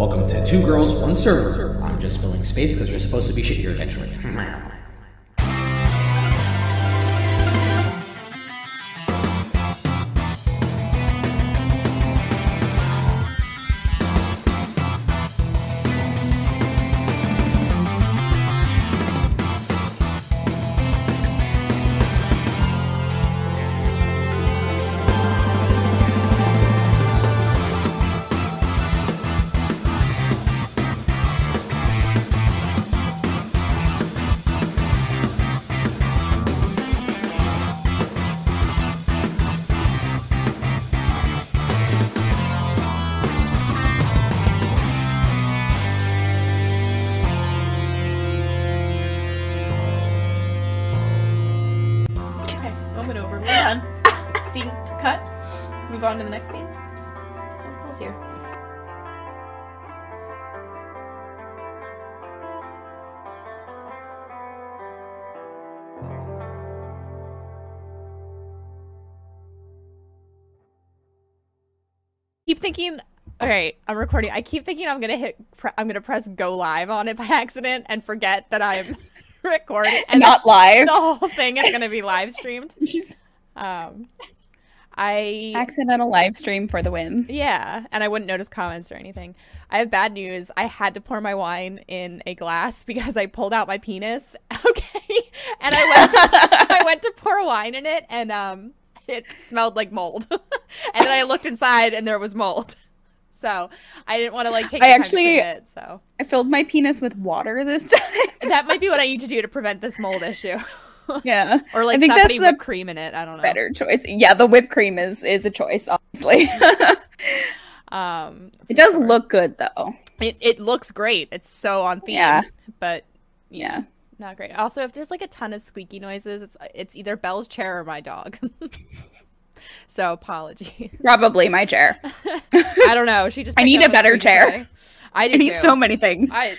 Welcome to Two Girls, One Server. I'm just filling space because you're supposed to be shit here eventually. Right, I'm recording. I keep thinking I'm gonna hit. Pre- I'm gonna press go live on it by accident and forget that I'm recording. And Not live. the whole thing is going to be live streamed. Um, I Accidental live stream for the win. yeah, and I wouldn't notice comments or anything. I have bad news. I had to pour my wine in a glass because I pulled out my penis. Okay, and I went to, I went to pour wine in it, and um, it smelled like mold. and then I looked inside, and there was mold. So I didn't want to like take. I actually- it. So I filled my penis with water this time. that might be what I need to do to prevent this mold issue. yeah. or like I think that's the whipped cream in it. I don't know. better choice. Yeah, the whipped cream is is a choice, honestly. Um, it does look good though. It it looks great. It's so on theme. Yeah. But Yeah. not great. Also, if there's like a ton of squeaky noises, it's it's either Belle's chair or my dog. So apologies. Probably my chair. I don't know. She just. I need a better chair. today. I do I need too. so many things. I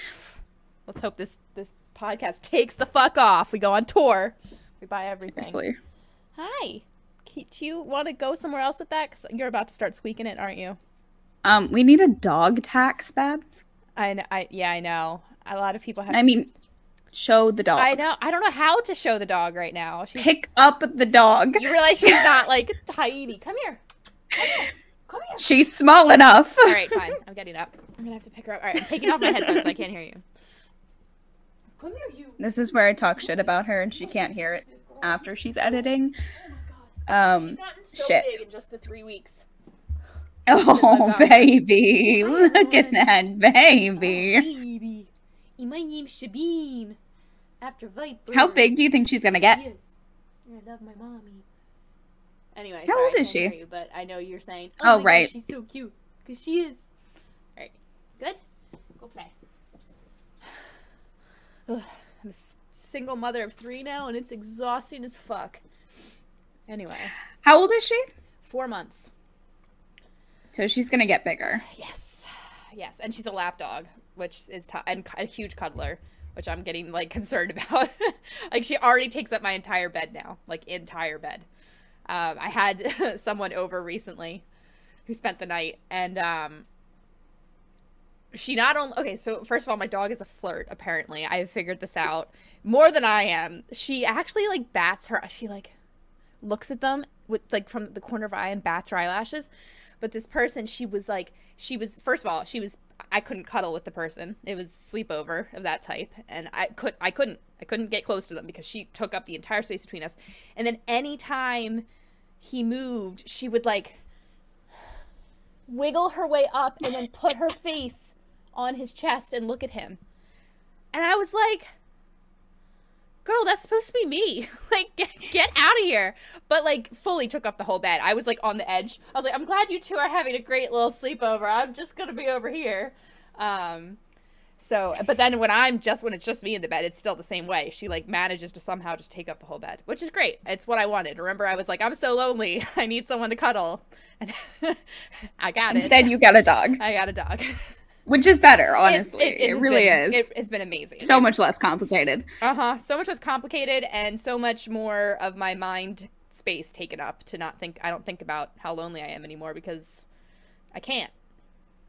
let's hope this this podcast takes the fuck off. We go on tour. We buy everything. Seriously. Hi. Do you want to go somewhere else with that? Because you're about to start squeaking it, aren't you? Um, we need a dog tax, Babs. I, kn- I yeah, I know. A lot of people have. I mean, show the dog. I know. I don't know how to show the dog right now. She's, Pick up the dog. you realize she's not like tiny. Come here. Come here. Come here. She's small enough. All right, fine. I'm getting up. I'm gonna have to pick her up. All right, I'm taking off my headphones so I can't hear you. Come here, you. This is where I talk shit about her and she can't hear it after she's editing. Oh my god. Um, She's gotten so shit. big in just the three weeks. Oh, baby. Look at that baby. My name's Sabine. After Viper. How big do you think she's gonna get? Yes. I love my mommy. Anyway, How sorry, old is she? You, but I know you're saying. Oh, oh God, right. she's so cute because she is. All right, good. Go play. Ugh, I'm a single mother of three now, and it's exhausting as fuck. Anyway, How old is she? four months. So she's gonna get bigger. Yes, yes, and she's a lap dog, which is t- and a huge cuddler, which I'm getting like concerned about. like she already takes up my entire bed now, like entire bed. Um, I had someone over recently who spent the night, and um, she not only okay. So first of all, my dog is a flirt. Apparently, I have figured this out more than I am. She actually like bats her. She like looks at them with like from the corner of her eye and bats her eyelashes. But this person, she was like, she was first of all, she was. I couldn't cuddle with the person. It was sleepover of that type, and I could, I couldn't, I couldn't get close to them because she took up the entire space between us. And then anytime he moved, she would like wiggle her way up and then put her face on his chest and look at him. And I was like, girl, that's supposed to be me. like, get, get out of here. But, like, fully took up the whole bed. I was, like, on the edge. I was like, I'm glad you two are having a great little sleepover. I'm just going to be over here. Um, so, but then when I'm just, when it's just me in the bed, it's still the same way. She, like, manages to somehow just take up the whole bed, which is great. It's what I wanted. Remember, I was like, I'm so lonely. I need someone to cuddle. And I got it. Instead, you got a dog, I got a dog. Which is better, honestly. It, has really been- is. It, it's been amazing. so much less complicated. Uh huh. So much less complicated and so much more of my mind space taken up to not think. I don't think about how lonely I am anymore because I can't.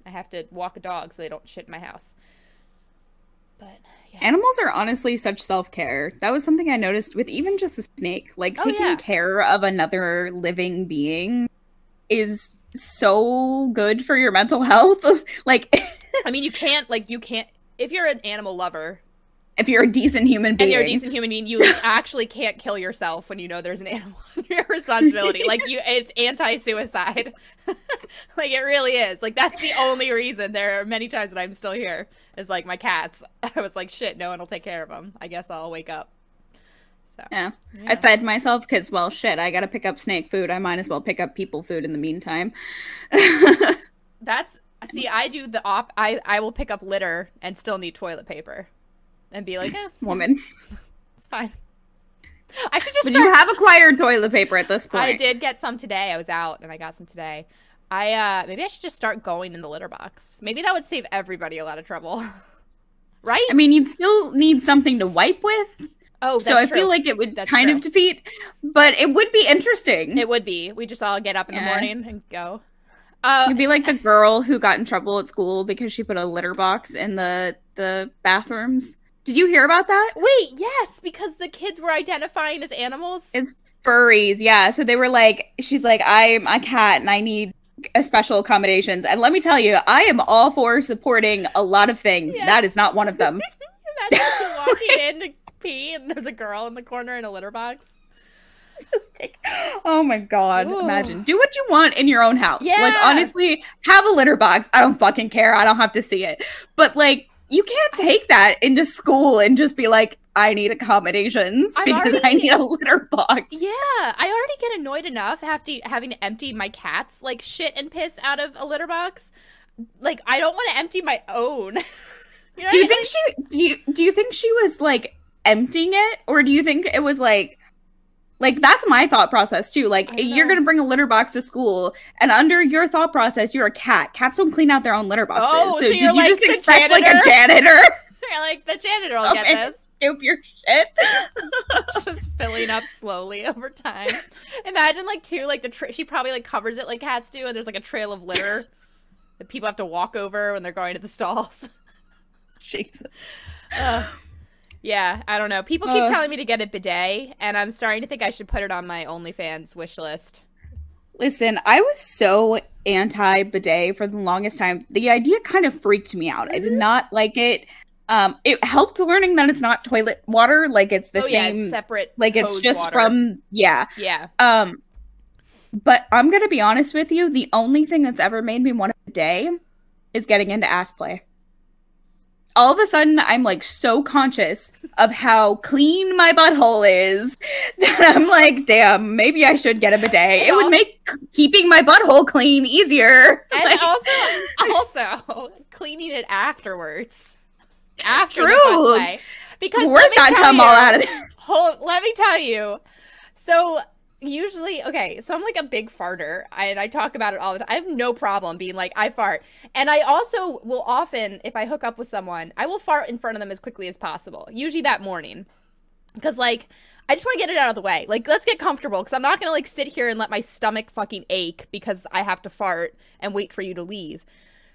I have to walk a dog so they don't shit in my house. But yeah. Animals are honestly such self care. That was something I noticed with even just a snake. Like Oh, taking yeah. care of another living being is so good for your mental health. like I mean, you can't like you can't if you're an animal lover if you're a decent human and being. you're a decent human being, you like, actually can't kill yourself when you know there's an animal under your responsibility. like you, it's anti-suicide. like it really is. Like that's the only reason. There are many times that I'm still here. Is like my cats. I was like, shit, no one will take care of them. I guess I'll wake up. So yeah. yeah. I fed myself because, well, shit, I gotta pick up snake food. I might as well pick up people food in the meantime. That's see, I do the op. I I will pick up litter and still need toilet paper, and be like, eh, Woman. it's fine. I should just But start you have acquired toilet paper at this point. I did get some today. I was out and I got some today. I uh maybe I should just start going in the litter box. Maybe that would save everybody a lot of trouble. right? I mean, you'd still need something to wipe with. Oh, so I that's feel like it would That's kind true. of defeat, but it would be interesting. it would be. We just all get up in the morning and go. Uh It'd be like the girl who got in trouble at school because she put a litter box in the the bathrooms. Did you hear about that? wait, yes, because the kids were identifying as animals. As furries, yeah. So they were like, she's like, I'm a cat and I need a special accommodations. And let me tell you, I am all for supporting a lot of things. Yeah. That is not one of them. Imagine walking in to pee and there's a girl in the corner in a litter box. Just take. Oh my god! Ooh. Imagine. Do what you want in your own house. Yeah. Like honestly, have a litter box. I don't fucking care. I don't have to see it. But like, you can't take that into school and just be like, I need accommodations I'm because I need a litter box. Yeah, I already get annoyed enough have to, having to empty my cat's like shit and piss out of a litter box. Like I don't want to empty my own. you know Do you I think she? Do you do you think she was like emptying it, or do you think it was like? Like that's my thought process too. Like you're gonna bring a litter box to school, and under your thought process, you're a cat. Cats don't clean out their own litter boxes. Oh, so did you're you like just expect like a janitor? janitor? You're like the janitor will get this. Scoop your shit. Just filling up slowly over time. Imagine like too like the tra- she probably like covers it like cats do, and there's like a trail of litter that people have to walk over when they're going to the stalls. Jesus. Ugh. Yeah, I don't know. People keep Ugh. telling me to get a bidet, and I'm starting to think I should put it on my OnlyFans wish list. Listen, I was so anti bidet for the longest time. The idea kind of freaked me out. I Mm-hmm. did not like it. Um, it helped learning that it's not toilet water. Like it's the oh yeah, same. it's separate. like it's just water. from yeah. Yeah. Um, but I'm gonna be honest with you. The only thing that's ever made me want a bidet is getting into ass play. All of a sudden, I'm like so conscious of how clean my butthole is that I'm like, damn, maybe I should get a bidet. It would make keeping my butthole clean easier. And Like, also, also cleaning it afterwards. After the True. Because work that come you, all out of there. Hold, let me tell you. So usually, okay, so I'm like a big farter, I, and I talk about it all the time. I have no problem being like I fart, and I also will often, if I hook up with someone, I will fart in front of them as quickly as possible. Usually that morning, because like. I just want to get it out of the way. Like, let's get comfortable because I'm not to like sit here and let my stomach fucking ache because I have to fart and wait for you to leave.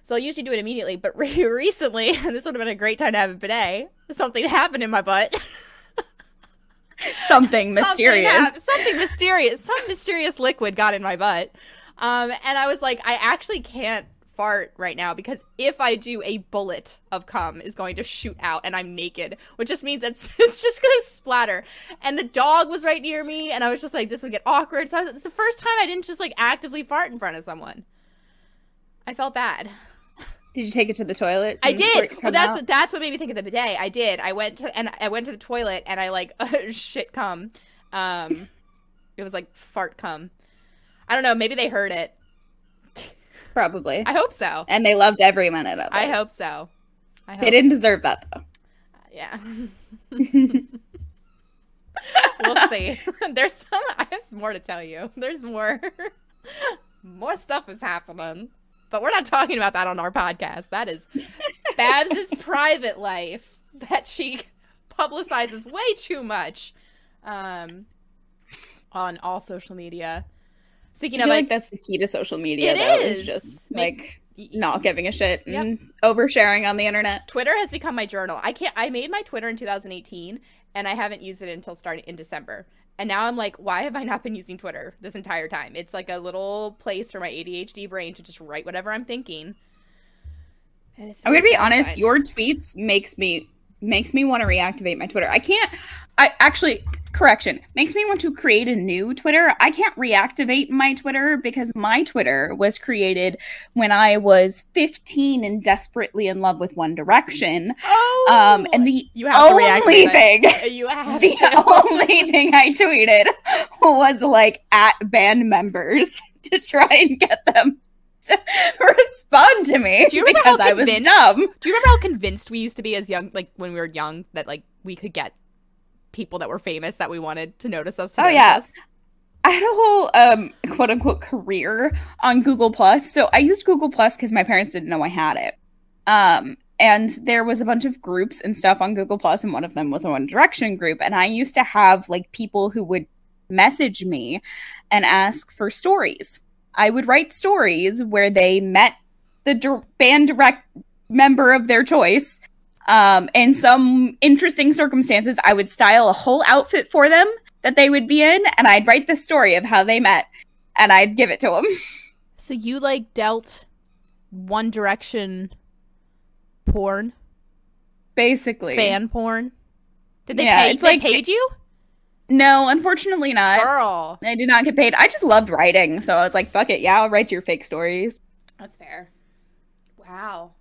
So I'll usually do it immediately. But re- recently, and this would have been a great time to have a bidet, something happened in my butt. Something mysterious. Something, something mysterious. Some mysterious liquid got in my butt. Um, and I was like, I actually can't fart right now because if I do, a bullet of cum is going to shoot out and I'm naked, which just means it's, it's just going to splatter. And the dog was right near me, and I was just like, this would get awkward. So I was, it's the first time I didn't just like actively fart in front of someone. I felt bad. Did you take it to the toilet? I did. Well, that's what that's what made me think of the bidet. I did. I went to and I went to the toilet and I like shit cum. Um, it was like fart cum. I don't know. Maybe they heard it. probably. I hope so. and they loved every minute of it. I hope so. I hope. they didn't deserve that though. Yeah. we'll see. There's some. I have more to tell you. There's more. more stuff is happening, but we're not talking about that on our podcast. That is Babs's private life that she publicizes way too much um, on all social media. Speaking I of, feel like, like that's the key to social media. It though, is. is just like not giving a shit and oversharing on the internet. Twitter has become my journal. I can't. I made my Twitter in 2018, and I haven't used it until starting in December. And now I'm like, why have I not been using Twitter this entire time? It's like a little place for my ADHD brain to just write whatever I'm thinking. And it's I'm gonna be honest. Your tweets makes me makes me want to reactivate my Twitter. I can't. I actually correction makes me want to create a new Twitter. I can't reactivate my Twitter because my Twitter was created when I was 15 and desperately in love with One Direction. Oh, um, and the you have only thing you have the to. only thing I tweeted was like at band members to try and get them to respond to me Do you remember because how I was convinced- dumb. Do you remember how convinced we used to be as young, like when we were young, that like we could get people that were famous that we wanted to notice us? To Oh, notice yeah. I had a whole um quote unquote career on Google Plus. So I used Google Plus because my parents didn't know I had it. Um and there was a bunch of groups and stuff on Google Plus, and one of them was a One Direction group. And I used to have like people who would message me and ask for stories. I would write stories where they met the dir- band direct member of their choice. Um, in some interesting circumstances, I would style a whole outfit for them that they would be in, and I'd write the story of how they met, and I'd give it to them. So you like dealt One Direction porn, Basically, fan porn? Did they Yeah, pay? it's they like- paid you, no, unfortunately not. girl? I did not get paid. I just loved writing, so I was like, "Fuck it, yeah, I'll write your fake stories." That's fair. Wow.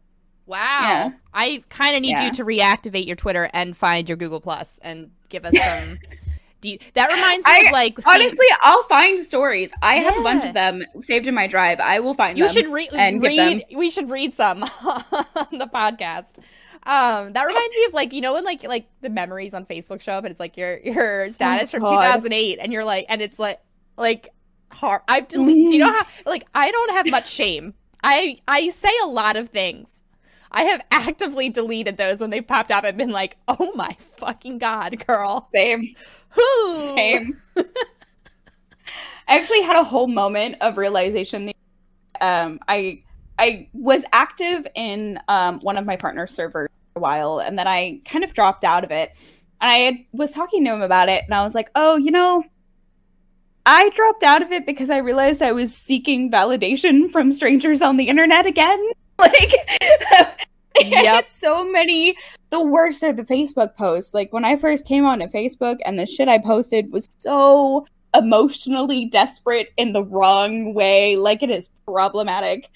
Wow. Yeah. I kind of need Yeah. you to reactivate your Twitter and find your Google Plus and give us some. de- that reminds me I- of like Honestly, I'll find stories. I have a bunch of them saved in my drive. I will find you them. should re- and read. We should read some on the podcast. Um, that reminds me of like you know when like like the memories on Facebook show up and it's like your your status from Oh, God. 2008 and you're like and it's like like hard. I've deleted. Do you know how like I don't have much shame. I I say a lot of things. I have actively deleted those when they've popped up and been like, oh my fucking god, girl. Same, Who? same. I actually had a whole moment of realization. Um, I I was active in um, one of my partner's servers for a while, and then I kind of dropped out of it. And I had, was talking to him about it, and I was like, "Oh, you know, I dropped out of it because I realized I was seeking validation from strangers on the internet again." Like, I Yep. so many. The worst are the Facebook posts. Like when I first came on to Facebook, and the shit I posted was so emotionally desperate in the wrong way. Like it is problematic.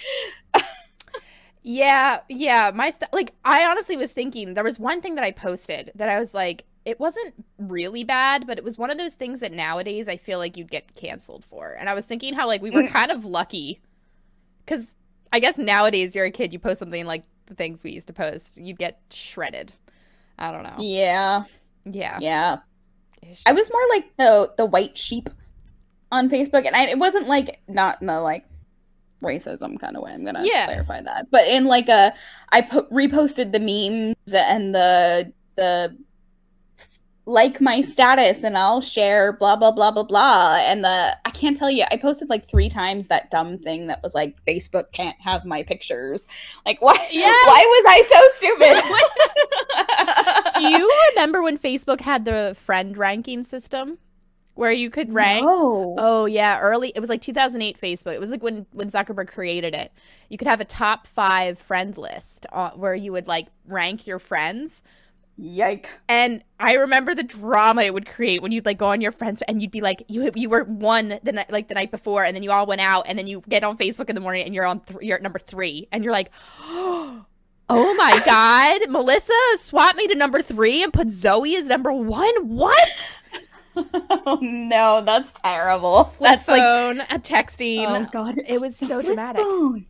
Yeah, yeah. My stuff, like, I honestly was thinking there was one thing that I posted that I was like, it wasn't really bad, but it was one of those things that nowadays I feel like you'd get canceled for. And I was thinking how, like, we were Mm. kind of lucky because I guess nowadays you're a kid, you post something like the things we used to post, you'd get shredded. I don't know. Yeah, Yeah. yeah. It's I was more like the the white sheep on Facebook, and I, it wasn't like not in the like racism kind of way. I'm gonna Yeah. clarify that, but in like a I po- reposted the memes and the the like my status and I'll share blah blah blah blah blah and the I can't tell you I posted like three times that dumb thing that was like Facebook can't have my pictures like why Yes! why was I so stupid Do you remember when Facebook had the friend ranking system where you could rank? no. Oh yeah, early. It was like 2008 Facebook. It was like when when Zuckerberg created it. You could have a top five friend list uh, where you would like rank your friends. Yike. And I remember the drama it would create when you'd like go on your friends and you'd be like you you were one the night like the night before and then you all went out and then you get on Facebook in the morning and you're on th- you're at number three and you're like. Oh my God, Melissa swapped me to number three and put Zoe as number one. What? oh no, that's terrible. That's like phone, a texting. oh my god, It was so Flip dramatic. phone.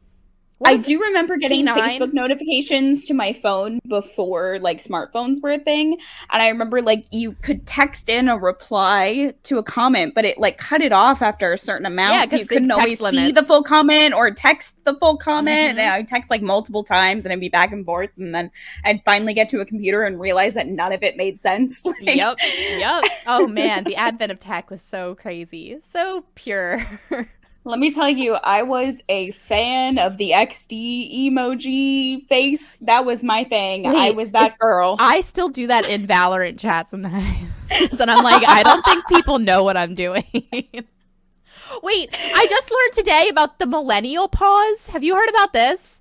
I do remember getting T9? Facebook notifications to my phone before like smartphones were a thing. And I remember like you could text in a reply to a comment, but it like cut it off after a certain amount. Yeah, so you couldn't always see the full comment or text the full comment. Mhm. And I'd text like multiple times and I'd be back and forth. And then I'd finally get to a computer and realize that none of it made sense. Like, Yep. Yep. Oh man, the advent of tech was so crazy. So pure. Let me tell you, I was a fan of the XD emoji face. That was my thing. I was that is- girl. I still do that in Valorant chat sometimes. and I'm like, I don't think people know what I'm doing. Wait, I just learned today about the millennial pause. Have you heard about this?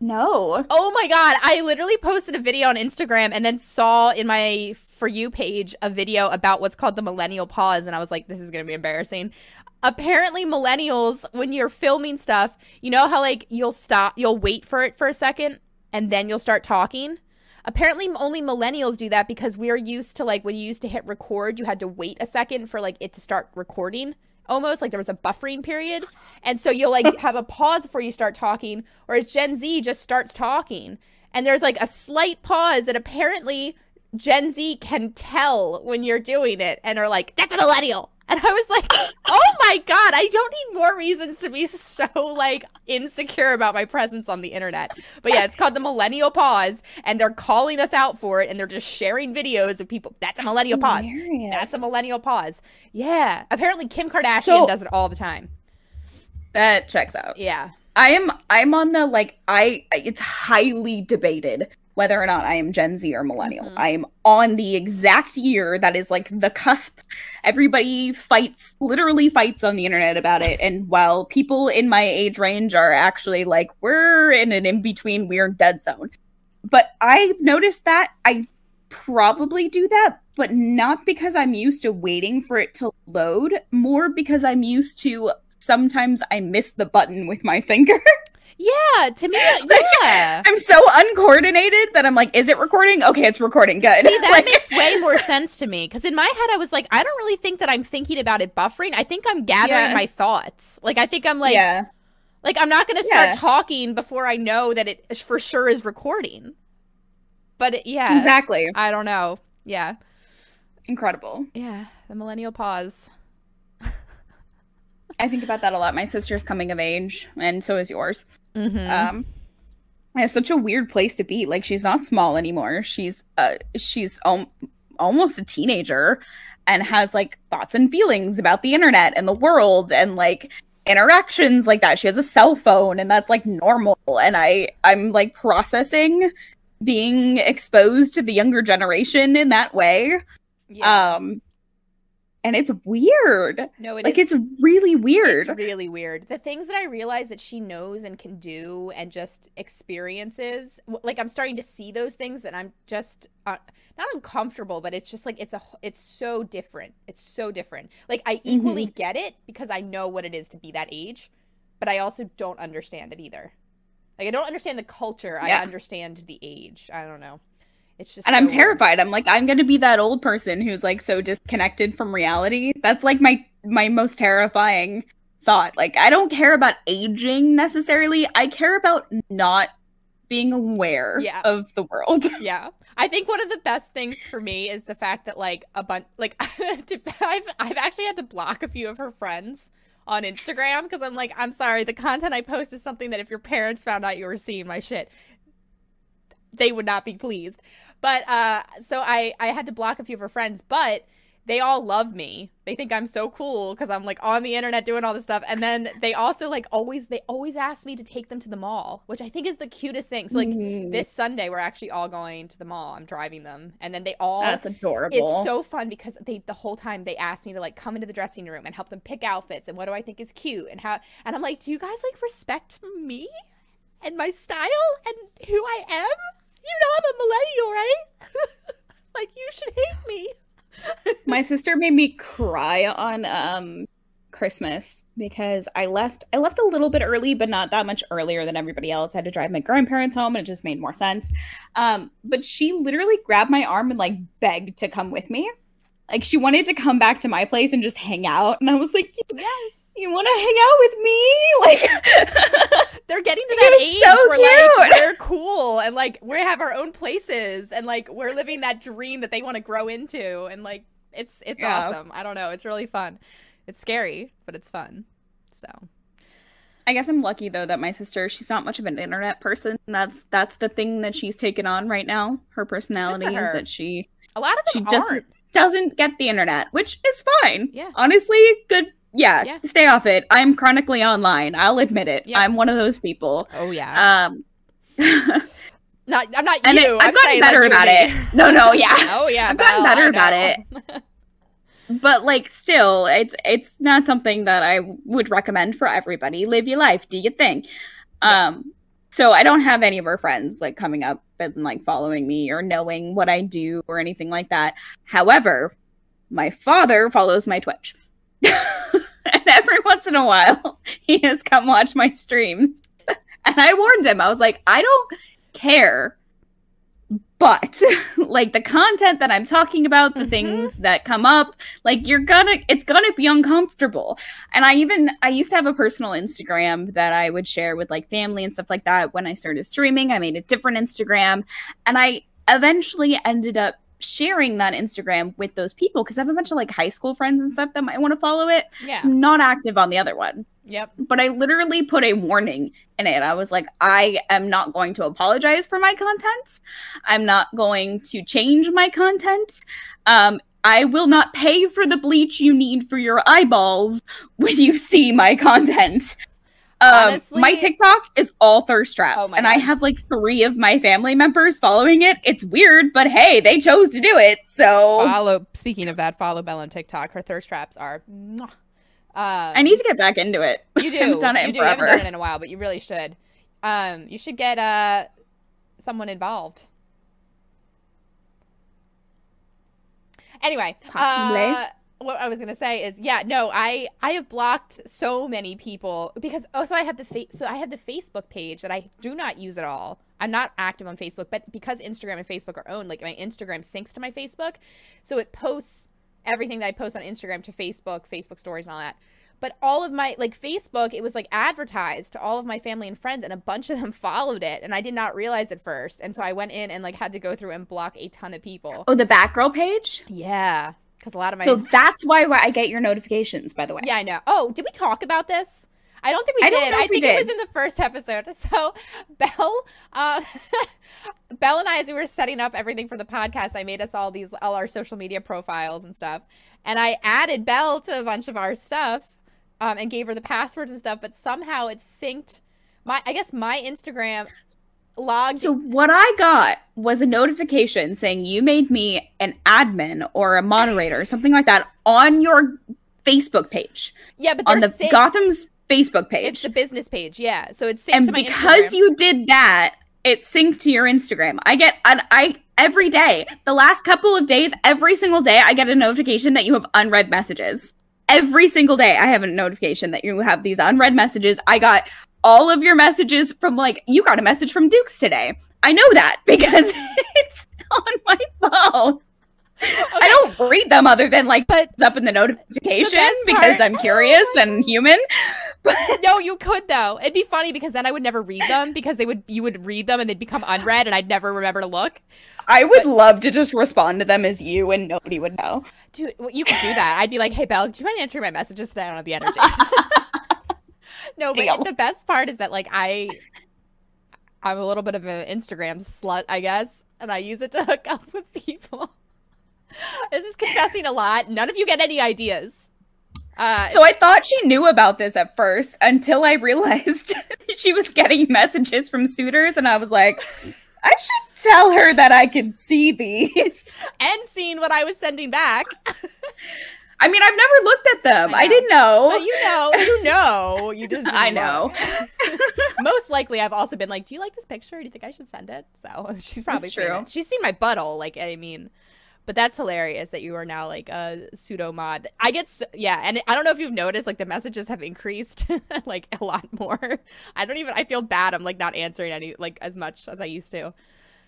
no. Oh my god, I literally posted a video on Instagram and then saw in my for you page a video about what's called the millennial pause and I was like this is going to be embarrassing. Apparently millennials when you're filming stuff, you know how like you'll stop, you'll wait for it for a second and then you'll start talking? Apparently only millennials do that because we're used to like when you used to hit record, you had to wait a second for like it to start recording. Almost like there was a buffering period. And so you'll like have a pause before you start talking, whereas Gen Z just starts talking. And there's like a slight pause that apparently Gen Z can tell when you're doing it and are like, that's a millennial. And I was like, oh my God, I don't need more reasons to be so like insecure about my presence on the internet. But yeah, it's called the millennial pause and they're calling us out for it and they're just sharing videos of people. That's a millennial pause. Hilarious. That's a millennial pause. Yeah. Apparently Kim Kardashian So- does it all the time. That checks out. Yeah. I am I'm on the like I it's highly debated whether or not I am Gen Z or millennial. Mhm. I am on the exact year that is like the cusp. Everybody fights literally fights on the internet about it and while people in my age range are actually like we're in an in between weird dead zone. But I've noticed that I probably do that but not because I'm used to waiting for it to load, more because I'm used to sometimes I miss the button with my finger. Yeah. To me, yeah. I'm so uncoordinated that I'm like, is it recording? Okay, it's recording. Good. See, that Like- makes way more sense to me because in my head, I was like, I don't really think that I'm thinking about it buffering. I think I'm gathering Yeah. my thoughts. Like, I think I'm like, yeah. like I'm not going to start Yeah. talking before I know that it for sure is recording. But it, yeah, Exactly. I don't know. Yeah, Incredible. yeah, the millennial pause. I think about that a lot. My sister's coming of age, and so is yours. Mm-hmm. Um, it's such a weird place to be. Like she's not small anymore. She's uh, she's al- almost a teenager, and has like thoughts and feelings about the internet and the world and like interactions like that. She has a cell phone, and that's like normal. And I I'm like processing being exposed to the younger generation in that way. yeah. Um, and it's weird. no, it like is- it's really weird. It's really weird. The things that I realize that she knows and can do and just experiences, like I'm starting to see those things that I'm just uh, not uncomfortable, but it's just like it's a it's so different. It's so different. Like I equally get it because I know what it is to be that age, but I also don't understand it either. Like I don't understand the culture. I understand the age. I don't know. It's just and I'm so weird. terrified. I'm like, I'm gonna be that old person who's like so disconnected from reality. That's like my my most terrifying thought. Like, I don't care about aging necessarily. I care about not being aware Yeah. of the world. Yeah. I think one of the best things for me is the fact that like a bunch like I've I've actually had to block a few of her friends on Instagram because I'm like I'm sorry the content I post is something that if your parents found out you were seeing my shit they would not be pleased. But uh so I I had to block a few of her friends, but they all love me. They think I'm so cool because I'm like on the internet doing all this stuff. And then they also like always they always ask me to take them to the mall, which I think is the cutest thing. So like Mhm. this Sunday we're actually all going to the mall. I'm driving them. And then they all That's adorable. it's so fun because they the whole time they ask me to like come into the dressing room and help them pick outfits and what do I think is cute and how and I'm like, do you guys like respect me and my style and who I am? You know I'm a millennial, right? like you should hate me. my sister made me cry on um Christmas because I left I left a little bit early but not that much earlier than everybody else. I had to drive my grandparents home and it just made more sense. Um but she literally grabbed my arm and like begged to come with me. Like she wanted to come back to my place and just hang out and I was like Yes. You want to hang out with me? Like They're getting to that age so where like cute. we're cool and like we have our own places and like we're living that dream that they want to grow into and like it's it's Yeah. awesome. I don't know, it's really fun. It's scary, but it's fun. So I guess I'm lucky though that my sister, she's not much of an internet person. That's that's the thing that she's taken on right now. Her personality is that she a lot of She just- doesn't get the internet, which is fine. Yeah. Honestly, good yeah, Yeah. stay off it. I'm chronically online. I'll admit it. Yeah. I'm one of those people. Oh yeah. Um, not I'm not and you. it, I've I'm gotten like, better you about it. No, no, yeah. Oh yeah. I've gotten better about it. but like still it's it's not something that i would recommend for everybody live your life do your thing um so i don't have any of our friends like coming up and like following me or knowing what i do or anything like that however my father follows my twitch and every once in a while he has come watch my streams. And i warned him. I was like i don't care but like the content that i'm talking about the Mhm. things that come up like you're gonna it's gonna be uncomfortable. And i even i used to have a personal instagram that i would share with like family and stuff like that. When i started streaming i made a different instagram. And i eventually ended up sharing that instagram with those people because i have a bunch of like high school friends and stuff that might want to follow it Yeah. so i'm not active on the other one Yep. but I literally put a warning in it. I was like, I am not going to apologize for my content. I'm not going to change my content. Um, I will not pay for the bleach you need for your eyeballs when you see my content. Um, Honestly- my TikTok is all thirst traps, Oh and I have like three of my family members following it. It's weird, but hey, they chose to do it, so Follow. Speaking of that, follow Belle on TikTok. Her thirst traps are. Um, I need to get back into it. You do. I haven't done it you in do. You haven't done it in a while, but you really should. Um, you should get uh someone involved. Anyway, Possibly. uh, what I was gonna say is, yeah, no, I I have blocked so many people because oh, also I have the fa- so I have the Facebook page that I do not use at all. I'm not active on Facebook, but because Instagram and Facebook are owned, like my Instagram syncs to my Facebook, so it posts everything that I post on Instagram to Facebook, Facebook stories, and all that. But all of my like Facebook, it was like advertised to all of my family and friends, and a bunch of them followed it, and I did not realize it first. And so I went in and like had to go through and block a ton of people. Oh, the Batgirl page. Yeah, because a lot of my So that's why I get your notifications. By the way, yeah, I know. Oh, did we talk about this? I don't think we I did. I think it was in the first episode. So, Belle, uh, Belle and I, as we were setting up everything for the podcast, I made us all these, all our social media profiles and stuff, and I added Belle to a bunch of our stuff, um, and gave her the passwords and stuff. But somehow it synced my, I guess my Instagram logged. So what I got was a notification saying you made me an admin or a moderator or something like that on your Facebook page, yeah, but on the synced. Gotham's Facebook page. It's the business page, yeah. So it's synced and because Instagram. you did that, it synced to your Instagram. I get and I every day, the last couple of days, every single day I get a notification that you have unread messages. Every single day I have a notification that you have these unread messages. I got all of your messages from like you got a message from Dukes today. I know that because it's on my phone. I don't read them other than like But- it's up in the notifications best because I'm curious and human. But no, you could though. It'd be funny because then I would never read them because they would you would read them and they'd become unread and I'd never remember to look. I would love to just respond to them as you and nobody would know. Dude, well, you could do that. I'd be like, "Hey, Belle, do you mind answering my messages today? I don't have the energy." no, but Deal. the best part is that like I, I'm a little bit of an Instagram slut, I guess, and I use it to hook up with people. this is confessing a lot. None of you get any ideas. Uh, So I thought she knew about this at first until I realized she was getting messages from suitors, and I was like, I should tell her that I can see these. and seeing what I was sending back. I mean, I've never looked at them. I I, didn't know. But you know, you know, you just I know. Most likely, I've also been like, "Do you like this picture? Do you think I should send it?" So she's probably That's seen true. it. She's seen my butthole. Like, I mean, but that's hilarious that you are now like a pseudo mod. I get s yeah, and I don't know if you've noticed, like the messages have increased like a lot more. I don't even. I feel bad. I'm like not answering any like as much as I used to,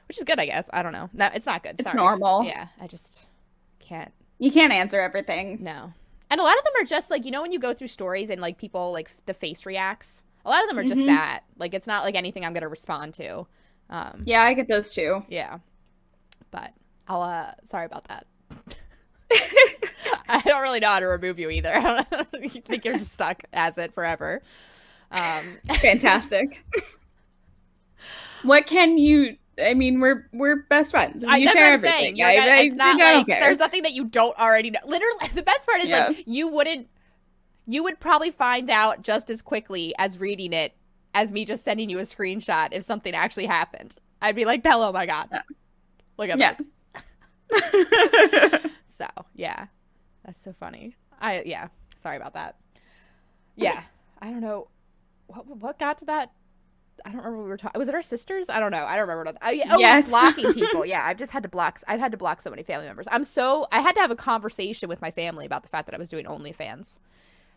which is good, I guess. I don't know. No, it's not good. It's Sorry. normal. Yeah, I just can't. You can't answer everything. No. And a lot of them are just like, you know, when you go through stories and like people like the face reacts, a lot of them are just Mhm. that. Like, it's not like anything I'm going to respond to. Um, Yeah, I get those too. yeah. But I'll, uh, sorry about that. I don't really know how to remove you either. I don't think you're just stuck as it forever. Um, Fantastic. what can you? I mean, we're we're best friends. I, you that's share everything. You're I, gonna- I, it's not I like there's nothing that you don't already know. Literally, the best part is Yeah. like you wouldn't. you would probably find out just as quickly as reading it as me just sending you a screenshot if something actually happened. I'd be like, "Bella, oh my god, look at Yeah. this." So yeah, that's so funny. I yeah, sorry about that. Yeah, I don't know what what got to that. I don't remember what we were talking. Was it our sisters? I don't know. I don't remember. What, oh, yeah, oh, yes. blocking people. Yeah, I've just had to block. I've had to block so many family members. I'm so. I had to have a conversation with my family about the fact that I was doing OnlyFans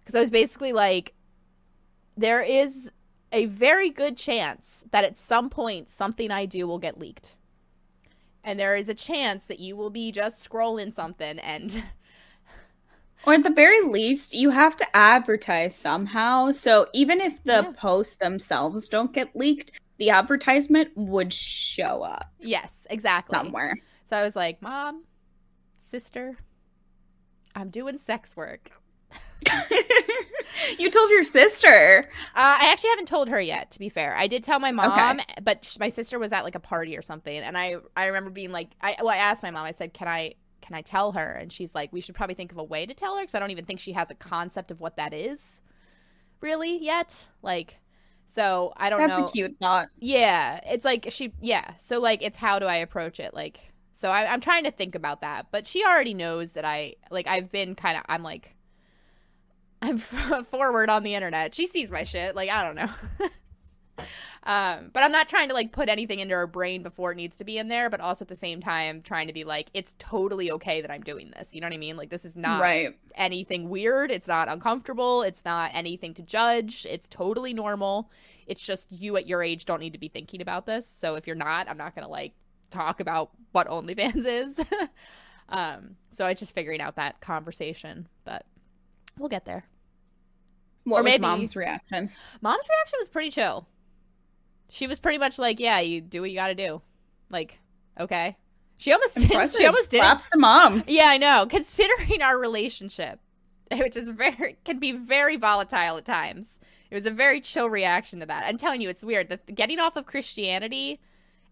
because I was basically like, there is a very good chance that at some point something I do will get leaked. And there is a chance that you will be just scrolling something and Or at the very least, you have to advertise somehow. So even if the Yeah. posts themselves don't get leaked, the advertisement would show up yes, exactly. somewhere. So I was like, "Mom, sister, I'm doing sex work." you told your sister. Uh, I actually haven't told her yet. To be fair, I did tell my mom, but sh- my sister was at like a party or something, and I I remember being like, I well, I asked my mom. I said, "Can I can I tell her?" And she's like, "We should probably think of a way to tell her because I don't even think she has a concept of what that is, really yet." Like, so I don't That's know. That's a cute thought. Yeah, it's like she, yeah. So like, it's how do I approach it? Like, so I, I'm trying to think about that, but she already knows that I like. I've been kind of. I'm like, I'm forward on the internet. She sees my shit. Like, I don't know. um, but I'm not trying to like put anything into her brain before it needs to be in there. But also at the same time, trying to be like, it's totally okay that I'm doing this. You know what I mean? Like, this is not right. anything weird. It's not uncomfortable. It's not anything to judge. It's totally normal. It's just you at your age don't need to be thinking about this. So if you're not, I'm not going to like talk about what OnlyFans is. um, so it's just figuring out that conversation, but we'll get there. What Or was maybe- mom's reaction? Mom's reaction was pretty chill. She was pretty much like, "Yeah, you do what you got to do." Like, okay. She almost didn't, she almost didn't Props to mom. Yeah, I know. Considering our relationship, which is very can be very volatile at times. It was a very chill reaction to that. I'm telling you, it's weird that getting off of Christianity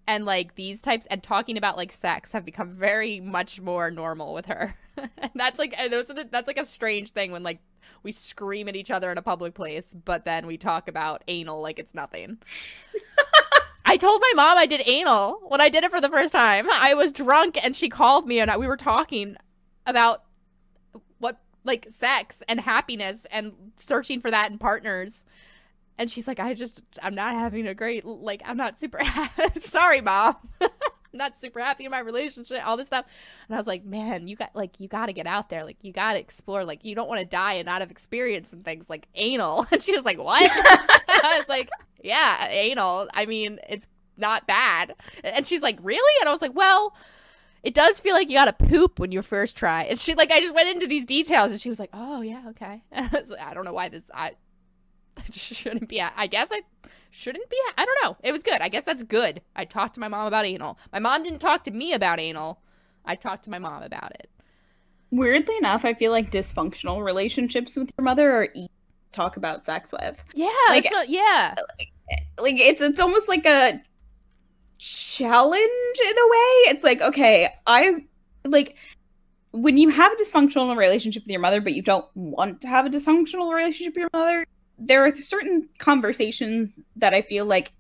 and like these types and talking about like sex have become very much more normal with her. and that's like and those are the, that's like a strange thing when like we scream at each other in a public place, but then we talk about anal like it's nothing. I told my mom I did anal when I did it for the first time. I was drunk and she called me and we were talking about what like sex and happiness and searching for that in partners. And she's like, I just I'm not having a great like I'm not super sorry, mom. I'm not super happy in my relationship, all this stuff. And I was like, man, you got like you got to get out there, like you got to explore. Like you don't want to die and not have experience and things like anal. And she was like, what? I was like, yeah, anal. I mean, it's not bad. And she's like, really? And I was like, well, it does feel like you got to poop when you first try. And she like, I just went into these details, and she was like, oh yeah, okay. I, was like, I don't know why this I shouldn't be. I guess I shouldn't be. I don't know. It was good. I guess that's good. I talked to my mom about anal. My mom didn't talk to me about anal. I talked to my mom about it. Weirdly enough, I feel like dysfunctional relationships with your mother are easy to talk about sex with. Yeah, Like- it's not, yeah, Like it's it's almost like a challenge in a way. It's like, okay, I like when you have a dysfunctional relationship with your mother, but you don't want to have a dysfunctional relationship with your mother, there are certain conversations that I feel like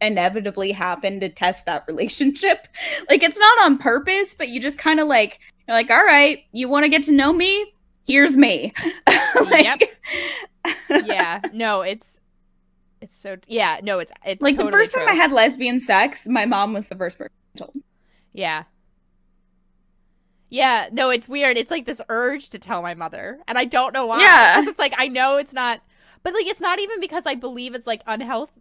inevitably happen to test that relationship. Like it's not on purpose, but you just kind of like you're like, all right, you want to get to know me? Here's me. like, yeah. No, it's it's so yeah. No, it's it's like the totally first time. I had lesbian sex, my mom was the first person I told. Yeah. Yeah, no, it's weird. It's like this urge to tell my mother, and I don't know why. Yeah, it's like I know it's not, but like it's not even because I believe it's like unhealthy.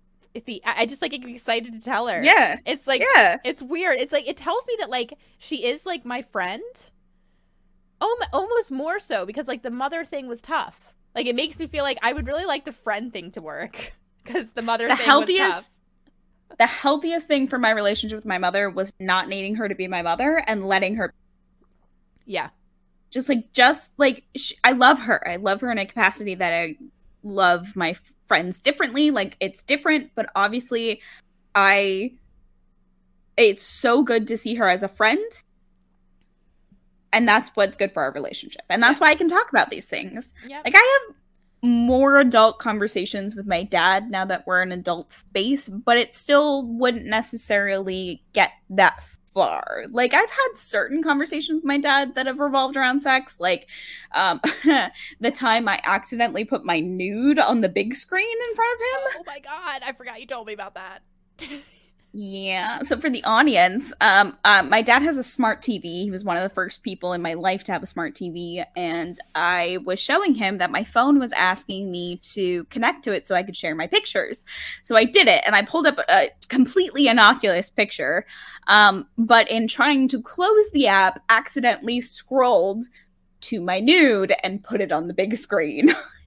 I I just like get excited to tell her. Yeah. it's like yeah. it's weird. It's like it tells me that like she is like my friend. Um, almost more so because like the mother thing was tough. Like it makes me feel like I would really like the friend thing to work because the mother The thing was tough. healthiest the healthiest thing for my relationship with my mother was not needing her to be my mother and letting her Yeah, just like just like sh- I love her. I love her in a capacity that I love my friends differently. Like it's different, but obviously I it's so good to see her as a friend. And that's what's good for our relationship. And that's why I can talk about these things. yeah. Like I have more adult conversations with my dad now that we're in adult space, but it still wouldn't necessarily get that far. Like I've had certain conversations with my dad that have revolved around sex, like um the time I accidentally put my nude on the big screen in front of him. Oh my god, I forgot you told me about that. Yeah. So for the audience, um, uh, my dad has a smart TV. He was one of the first people in my life to have a smart TV, and I was showing him that my phone was asking me to connect to it so I could share my pictures. So I did it, and I pulled up a completely innocuous picture. Um, but in trying to close the app, accidentally scrolled to my nude and put it on the big screen.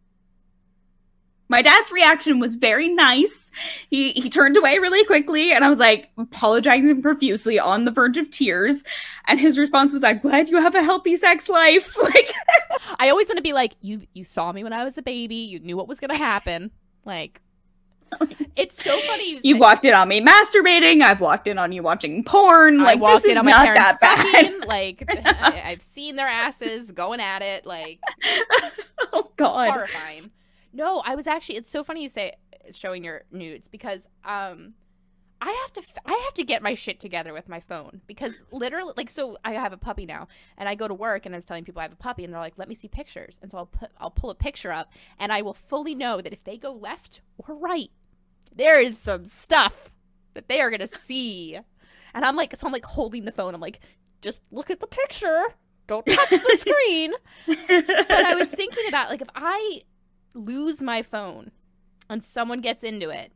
my dad's reaction was very nice. He he turned away really quickly, and I was like apologizing profusely, on the verge of tears. And his response was, "I'm glad you have a healthy sex life." Like, I always want to be like, you you saw me when I was a baby. You knew what was gonna happen. Like, it's so funny. You, you walked in on me masturbating. I've walked in on you watching porn. Like, I walked in on my parents fucking. Like, I, I've seen their asses going at it. Like, oh god, horrifying. No, I was actually. It's so funny you say showing your nudes because um, I have to I have to get my shit together with my phone because literally like so I have a puppy now and I go to work and I was telling people I have a puppy and they're like let me see pictures. And so I'll put I'll pull a picture up and I will fully know that if they go left or right there is some stuff that they are gonna see. And I'm like so I'm like holding the phone. I'm like just look at the picture. Don't touch the screen. But I was thinking about like if I lose my phone and someone gets into it,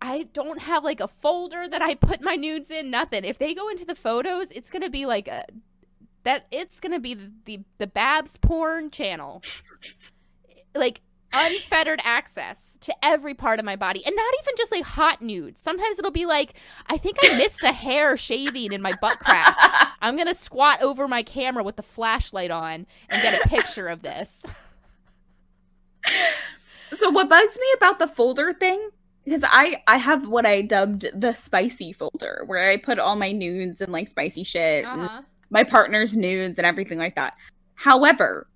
I don't have like a folder that I put my nudes in, nothing. If they go into the photos, it's going to be like a that it's going to be the, the the Babs porn channel. like unfettered access to every part of my body and not even just like hot nudes sometimes it'll be like i think i missed a hair shaving in my butt crack i'm gonna squat over my camera with the flashlight on and get a picture of this so what bugs me about the folder thing because I I have what I dubbed the spicy folder where I put all my nudes and like spicy shit, uh-huh. my partner's nudes and everything like that. However,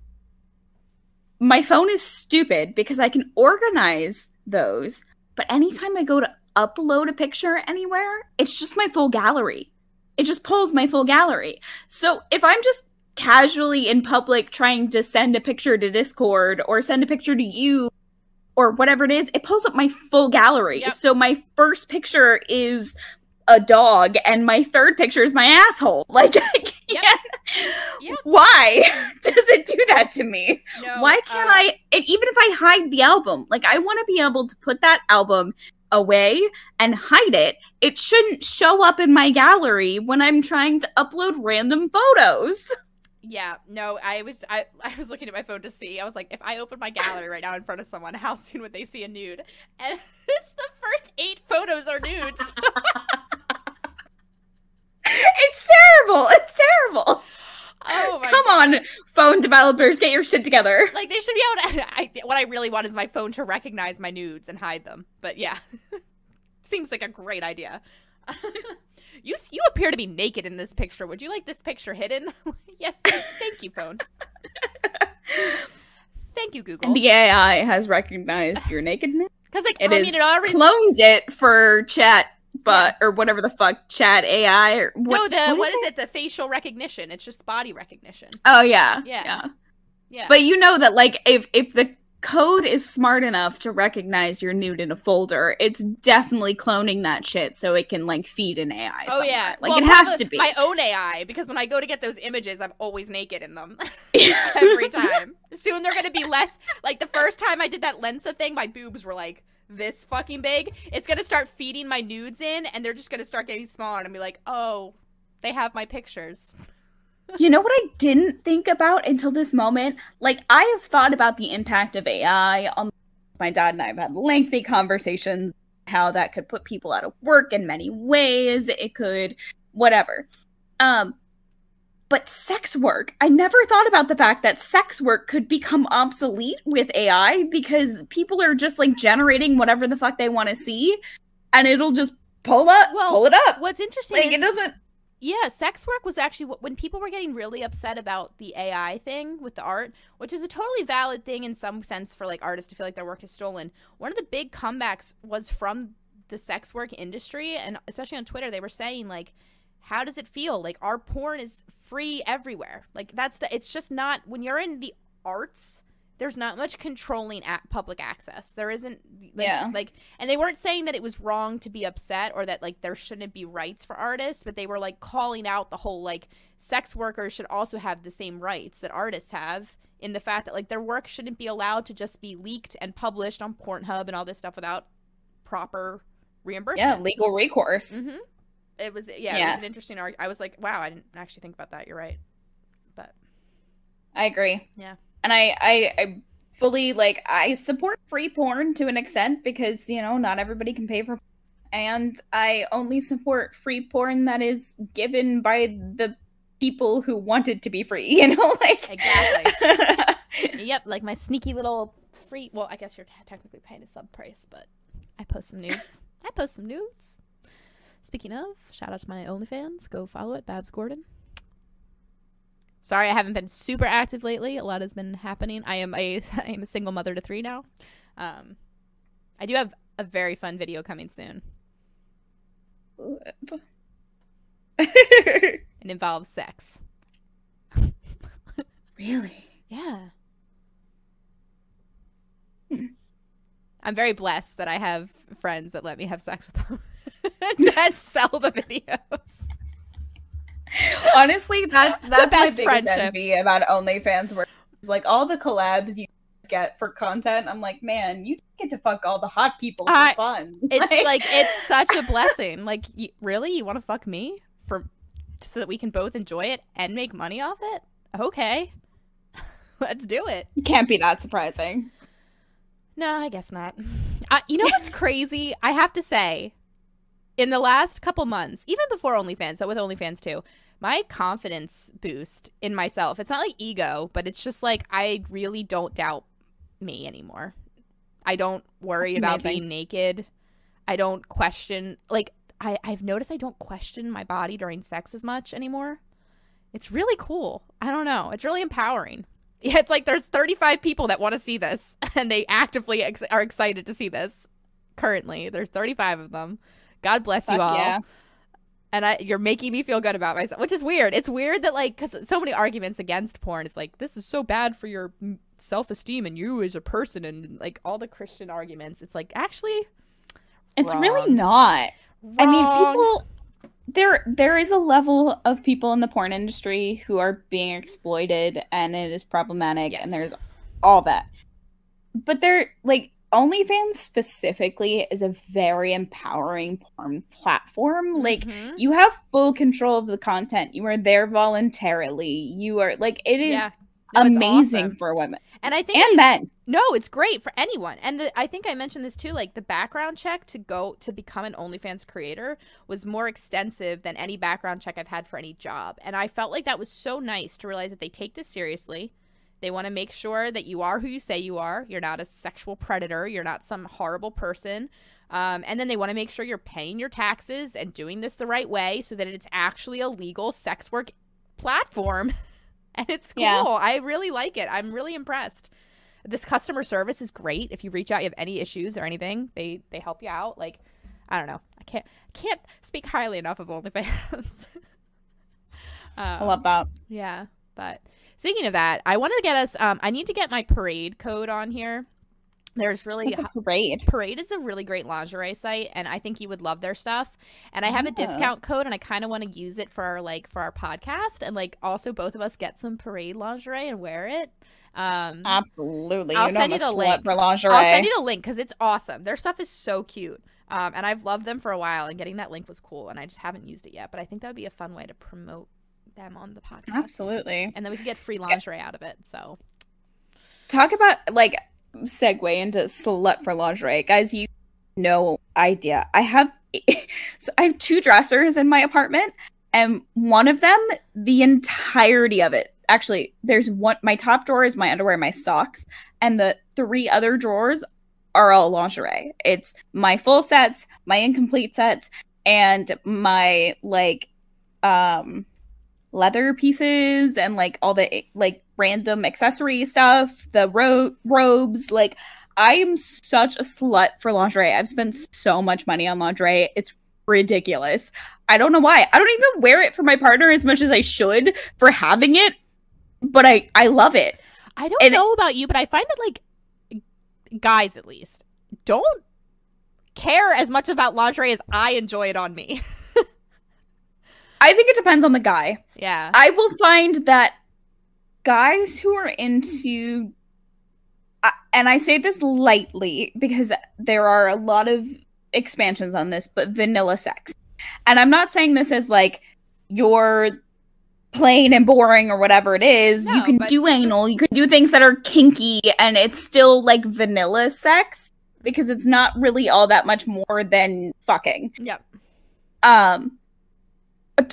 my phone is stupid because I can organize those, but anytime I go to upload a picture anywhere, it's just my full gallery. It just pulls my full gallery. So if I'm just casually in public trying to send a picture to Discord or send a picture to you or whatever it is, it pulls up my full gallery. Yep. So my first picture is a dog and my third picture is my asshole. Like i yep. Yep. why does it do that to me? No, why can't uh, I even if I hide the album, like I want to be able to put that album away and hide it. It shouldn't show up in my gallery when I'm trying to upload random photos. Yeah, no, I was I, I was looking at my phone to see. I was like, if I open my gallery right now in front of someone, how soon would they see a nude? And it's the first eight photos are nudes. it's terrible. It's terrible. Oh Come God. on, phone developers, get your shit together. Like they should be able to. I, what I really want is my phone to recognize my nudes and hide them. But yeah, seems like a great idea. You you appear to be naked in this picture. Would you like this picture hidden? yes. Thank you, phone. thank you, Google. And the AI has recognized your nakedness. Because like it I mean, it already cloned it for chat, but or whatever the fuck chat AI or what, no the what, is, is it? it? The facial recognition. It's just body recognition. Oh yeah, yeah, yeah. Yeah. But you know that like if if the code is smart enough to recognize your nude in a folder, it's definitely cloning that shit so it can like feed an AI. Oh yeah, like well, it has to be my own AI because when I go to get those images, I'm always naked in them every time. Soon they're gonna be less. Like the first time I did that Lensa thing, my boobs were like this fucking big. It's gonna start feeding my nudes in, and they're just gonna start getting smaller, and I'll be like, oh, they have my pictures you know what I didn't think about until this moment? Like, I have thought about the impact of AI on my dad and I have had lengthy conversations how that could put people out of work in many ways. It could whatever. Um but sex work, I never thought about the fact that sex work could become obsolete with AI because people are just like generating whatever the fuck they want to see and it'll just pull up, well, pull it up. What's interesting like is- it doesn't yeah, sex work was actually when people were getting really upset about the AI thing with the art, which is a totally valid thing in some sense for like artists to feel like their work is stolen. One of the big comebacks was from the sex work industry, and especially on Twitter, they were saying like, "How does it feel? Like our porn is free everywhere. Like that's the, it's just not when you're in the arts." There's not much controlling at public access. There isn't like, Yeah. like and they weren't saying that it was wrong to be upset or that like there shouldn't be rights for artists, but they were like calling out the whole like sex workers should also have the same rights that artists have in the fact that like their work shouldn't be allowed to just be leaked and published on Pornhub and all this stuff without proper reimbursement. Yeah, legal recourse. Mhm. It was yeah, it was an interesting argument. I was like, wow, I didn't actually think about that. You're right. But I agree. Yeah. And I, I, I fully like I support free porn to an extent because you know not everybody can pay for, and I only support free porn that is given by the people who want it to be free. You know, like Exactly. Yep, like my sneaky little free. Well, I guess you're technically paying a sub price, but I post some nudes. I post some nudes. Speaking of, shout out to my OnlyFans. Go follow it, Babs Gordon. Sorry, I haven't been super active lately. A lot has been happening. I am a I am a single mother to three now. Um, I do have a very fun video coming soon. It involves sex. really? Yeah. Hmm. I'm very blessed that I have friends that let me have sex with them and sell the videos. Honestly, that's that's my best biggest friendship. envy about OnlyFans. Where it's like all the collabs you get for content. I'm like, man, you get to fuck all the hot people for I- fun. It's like it's such a blessing. Like, you, really, you want to fuck me for so that we can both enjoy it and make money off it? Okay, let's do it. it can't be that surprising. No, I guess not. Uh, you know what's crazy? I have to say, in the last couple months, even before OnlyFans, so with OnlyFans too, my confidence boost in myself. It's not like ego, but it's just like I really don't doubt me anymore. I don't worry about Amazing. being naked. I don't question like I, I've noticed I don't question my body during sex as much anymore. It's really cool. I don't know. It's really empowering. Yeah, it's like there's 35 people that want to see this, and they actively ex- are excited to see this. Currently, there's 35 of them. God bless you all. yeah. And I, you're making me feel good about myself, which is weird. It's weird that like, because so many arguments against porn is like, this is so bad for your mm, self-esteem and you as a person, and like all the Christian arguments. It's like actually, It's really Wrong. not. I mean, people there there is a level of people in the porn industry who are being exploited and it is problematic Yes. and there's all that. But they're like OnlyFans specifically is a very empowering porn platform. Like Mhm. you have full control of the content. You are there voluntarily. You are like it is Yeah. No, amazing awesome. for women And I think and I- men. No, it's great for anyone. And the, I think I mentioned this too. Like the background check to go to become an OnlyFans creator was more extensive than any background check I've had for any job. And I felt like that was so nice to realize that they take this seriously. They want to make sure that you are who you say you are. You're not a sexual predator. You're not some horrible person. Um, and then they want to make sure you're paying your taxes and doing this the right way so that it's actually a legal sex work platform. and it's cool. Yeah. I really like it. I'm really impressed this customer service is great if you reach out you have any issues or anything they they help you out like i don't know i can't I can't speak highly enough of onlyfans um, I love that. yeah but speaking of that i want to get us um i need to get my parade code on here there's really a parade. Parade is a really great lingerie site, and I think you would love their stuff. And I have a discount code, and I kind of want to use it for our like for our podcast, and like also both of us get some Parade lingerie and wear it. Um, Absolutely. I'll you know send I'm you the link. for lingerie. I'll send you the link because it's awesome. Their stuff is so cute. Um, and I've loved them for a while, and getting that link was cool. And I just haven't used it yet, but I think that would be a fun way to promote them on the podcast. Absolutely. And then we can get free lingerie out of it. So talk about like segue into slut for lingerie guys you no idea i have so i have two dressers in my apartment and one of them the entirety of it actually there's one my top drawer is my underwear my socks and the three other drawers are all lingerie it's my full sets my incomplete sets and my like um leather pieces and like all the like random accessory stuff, the ro- robes, like I am such a slut for lingerie. I've spent so much money on lingerie. It's ridiculous. I don't know why. I don't even wear it for my partner as much as I should for having it, but I I love it. I don't And- know about you, but I find that like guys at least don't care as much about lingerie as I enjoy it on me. I think it depends on the guy. yeah. I will find that guys who are into and I say this lightly because there are a lot of expansions on this, but vanilla sex. And I'm not saying this as like you're plain and boring or whatever it is. you can do anal, you can do things that are kinky, and it's still like vanilla sex because it's not really all that much more than fucking Yep. um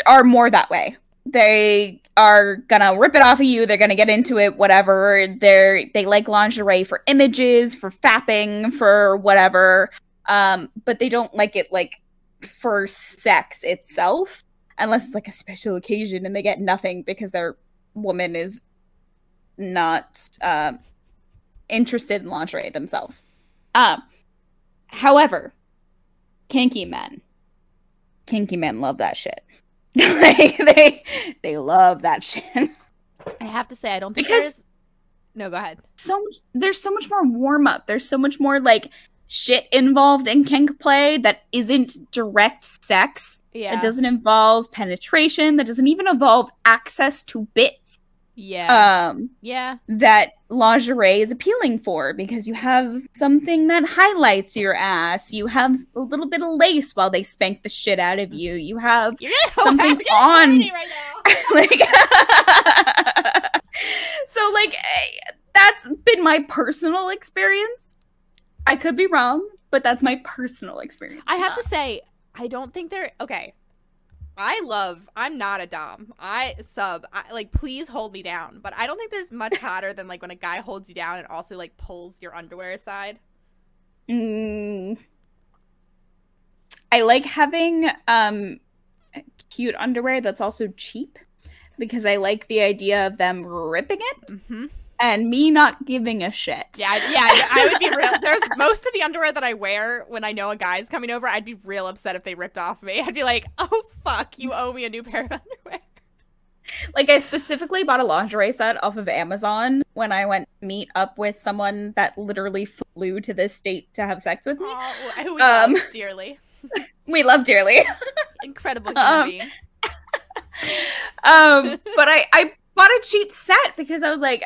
are more that way. They are gonna rip it off of you. They're gonna get into it whatever. They're they like lingerie for images for fapping for whatever. Um but they don't like it like for sex itself unless it's like a special occasion and they get nothing because their woman is not um interested in lingerie themselves. Um however kinky men kinky men love that shit. like they they love that shit. I have to say I don't think Because- there's No, go ahead. So much, there's so much more warm up. There's so much more like shit involved in kink play that isn't direct sex. Yeah. That doesn't involve penetration. That doesn't even involve access to bits. Yeah. Um, yeah. that lingerie is appealing for because you have something that highlights your ass. You have a little bit of lace while they spank the shit out of you. You have Something on- right now. like so like eh, that's been my personal experience i could be wrong but that's my personal experience I have to say, I don't think they're okay. I love. I'm not a dom. I sub. I, like, please hold me down. But I don't think there's much hotter than like when a guy holds you down and also like pulls your underwear aside. Mm. i like having um cute underwear that's also cheap because i like the idea of them ripping it Mm-hmm. And me not giving a shit Yeah, I- yeah. I, I would be real. There's most of the underwear that I wear when I know a guy's coming over. I'd be real upset if they ripped off me. I'd be like, "Oh fuck, you owe me a new pair of underwear." Like I specifically bought a lingerie set off of Amazon when I went meet up with someone that literally flew to this state to have sex with me. Oh, who we Um, love dearly, We love dearly. incredible human Um, being. um, but I I bought a cheap set because I was like,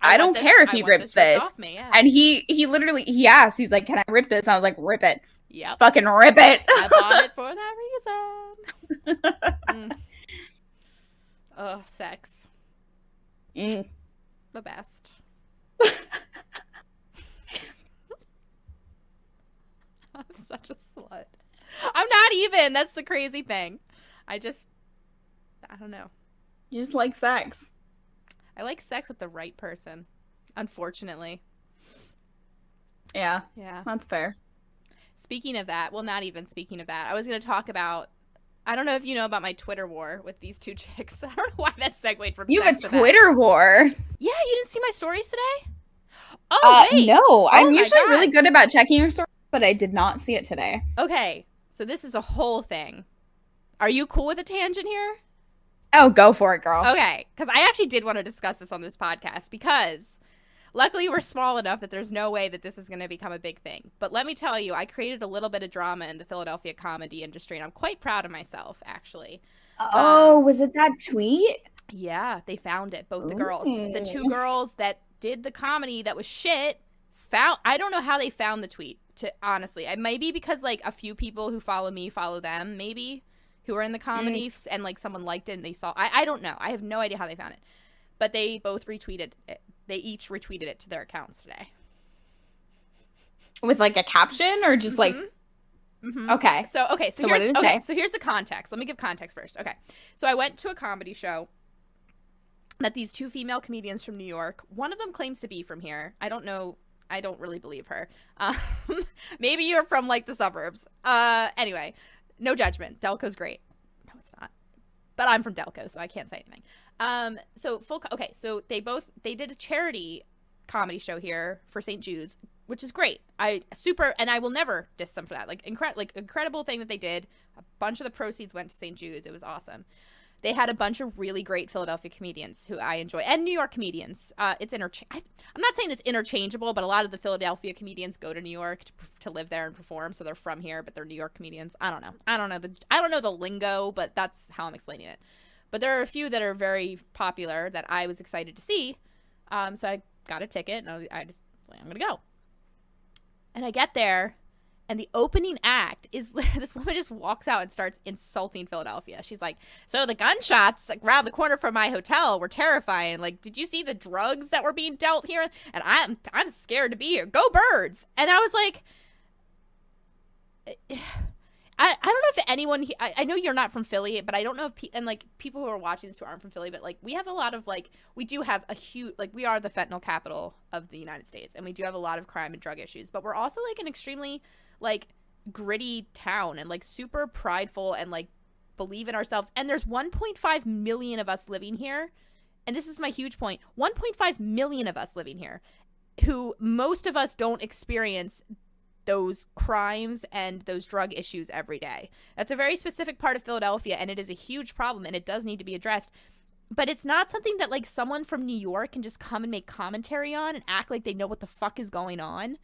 I, don't this- care if he rips ripped this. me, yeah. And he he literally he asked, he's like, "Can I rip this?" I was like, "Rip it, Yeah. fucking rip it." I bought it for that reason. Mm. Oh, sex. Mm. The best. I'm such a slut. I'm not even. That's the crazy thing. I just, I don't know. You just like sex. I like sex with the right person. Unfortunately. Yeah, Yeah. that's fair. Speaking of that, well, not even speaking of that, I was going to talk about. I don't know if you know about my Twitter war with these two chicks. I don't know why that segued from You have a. Twitter war. Yeah, you didn't see my stories today? Oh, Uh, wait. no, I'm usually God. really good about checking your story, but I did not see it today. Okay, so this is a whole thing. Are you cool with a tangent here? Oh, go for it, girl. Okay, because I actually did want to discuss this on this podcast because luckily we're small enough that there's no way that this is going to become a big thing. But let me tell you, I created a little bit of drama in the Philadelphia comedy industry, and I'm quite proud of myself, actually. Oh, um, was it that tweet? Yeah, they found it. Both the girls, the two girls that did the comedy that was shit, found. I don't know how they found the tweet. To honestly, it may be because like a few people who follow me follow them, maybe who are in the comedy, f- and like someone liked it and they saw. I I don't know. I have no idea how they found it, but they both retweeted it. They each retweeted it to their accounts today. With like a caption or just like Mhm. okay. So okay, so, So what here's, did it okay, say? so here's the context. Let me give context first. Okay, so I went to a comedy show that these two female comedians from New York. One of them claims to be from here. I don't know. I don't really believe her. Um, maybe you're from like the suburbs. Uh, anyway, no judgment. Delco's great. No, it's not. but I'm from Delco, so I can't say anything. Um, so full. Co- okay, so they both they did a charity comedy show here for St. Jude's, which is great. I super, and I will never diss them for that. Like incredible, like incredible thing that they did. A bunch of the proceeds went to St. Jude's. It was awesome they had a bunch of really great Philadelphia comedians who I enjoy, and New York comedians. Uh, it's intercha- I, am not saying it's interchangeable, but a lot of the Philadelphia comedians go to New York to, to live there and perform, so they're from here, but they're New York comedians. I don't know. I don't know the I don't know the lingo, but that's how I'm explaining it. But there are a few that are very popular that I was excited to see. Um, so I got a ticket, and I, I just I'm gonna go. And I get there, and the opening act is this woman just walks out and starts insulting Philadelphia. She's like, "So the gunshots around the corner from my hotel were terrifying. Like, did you see the drugs that were being dealt here? And I'm I'm scared to be here. Go birds!" And I was like, I, I don't know if anyone I, I know you're not from Philly, but I don't know if pe- and like people who are watching this who aren't from Philly, but like we have a lot of like we do have a huge like we are the fentanyl capital of the United States, and we do have a lot of crime and drug issues, but we're also like an extremely like gritty town and like super prideful and like believe in ourselves. And there's 1.5 million of us living here. And this is my huge point 1.5 million of us living here who most of us don't experience those crimes and those drug issues every day. That's a very specific part of Philadelphia and it is a huge problem and it does need to be addressed. But it's not something that like someone from New York can just come and make commentary on and act like they know what the fuck is going on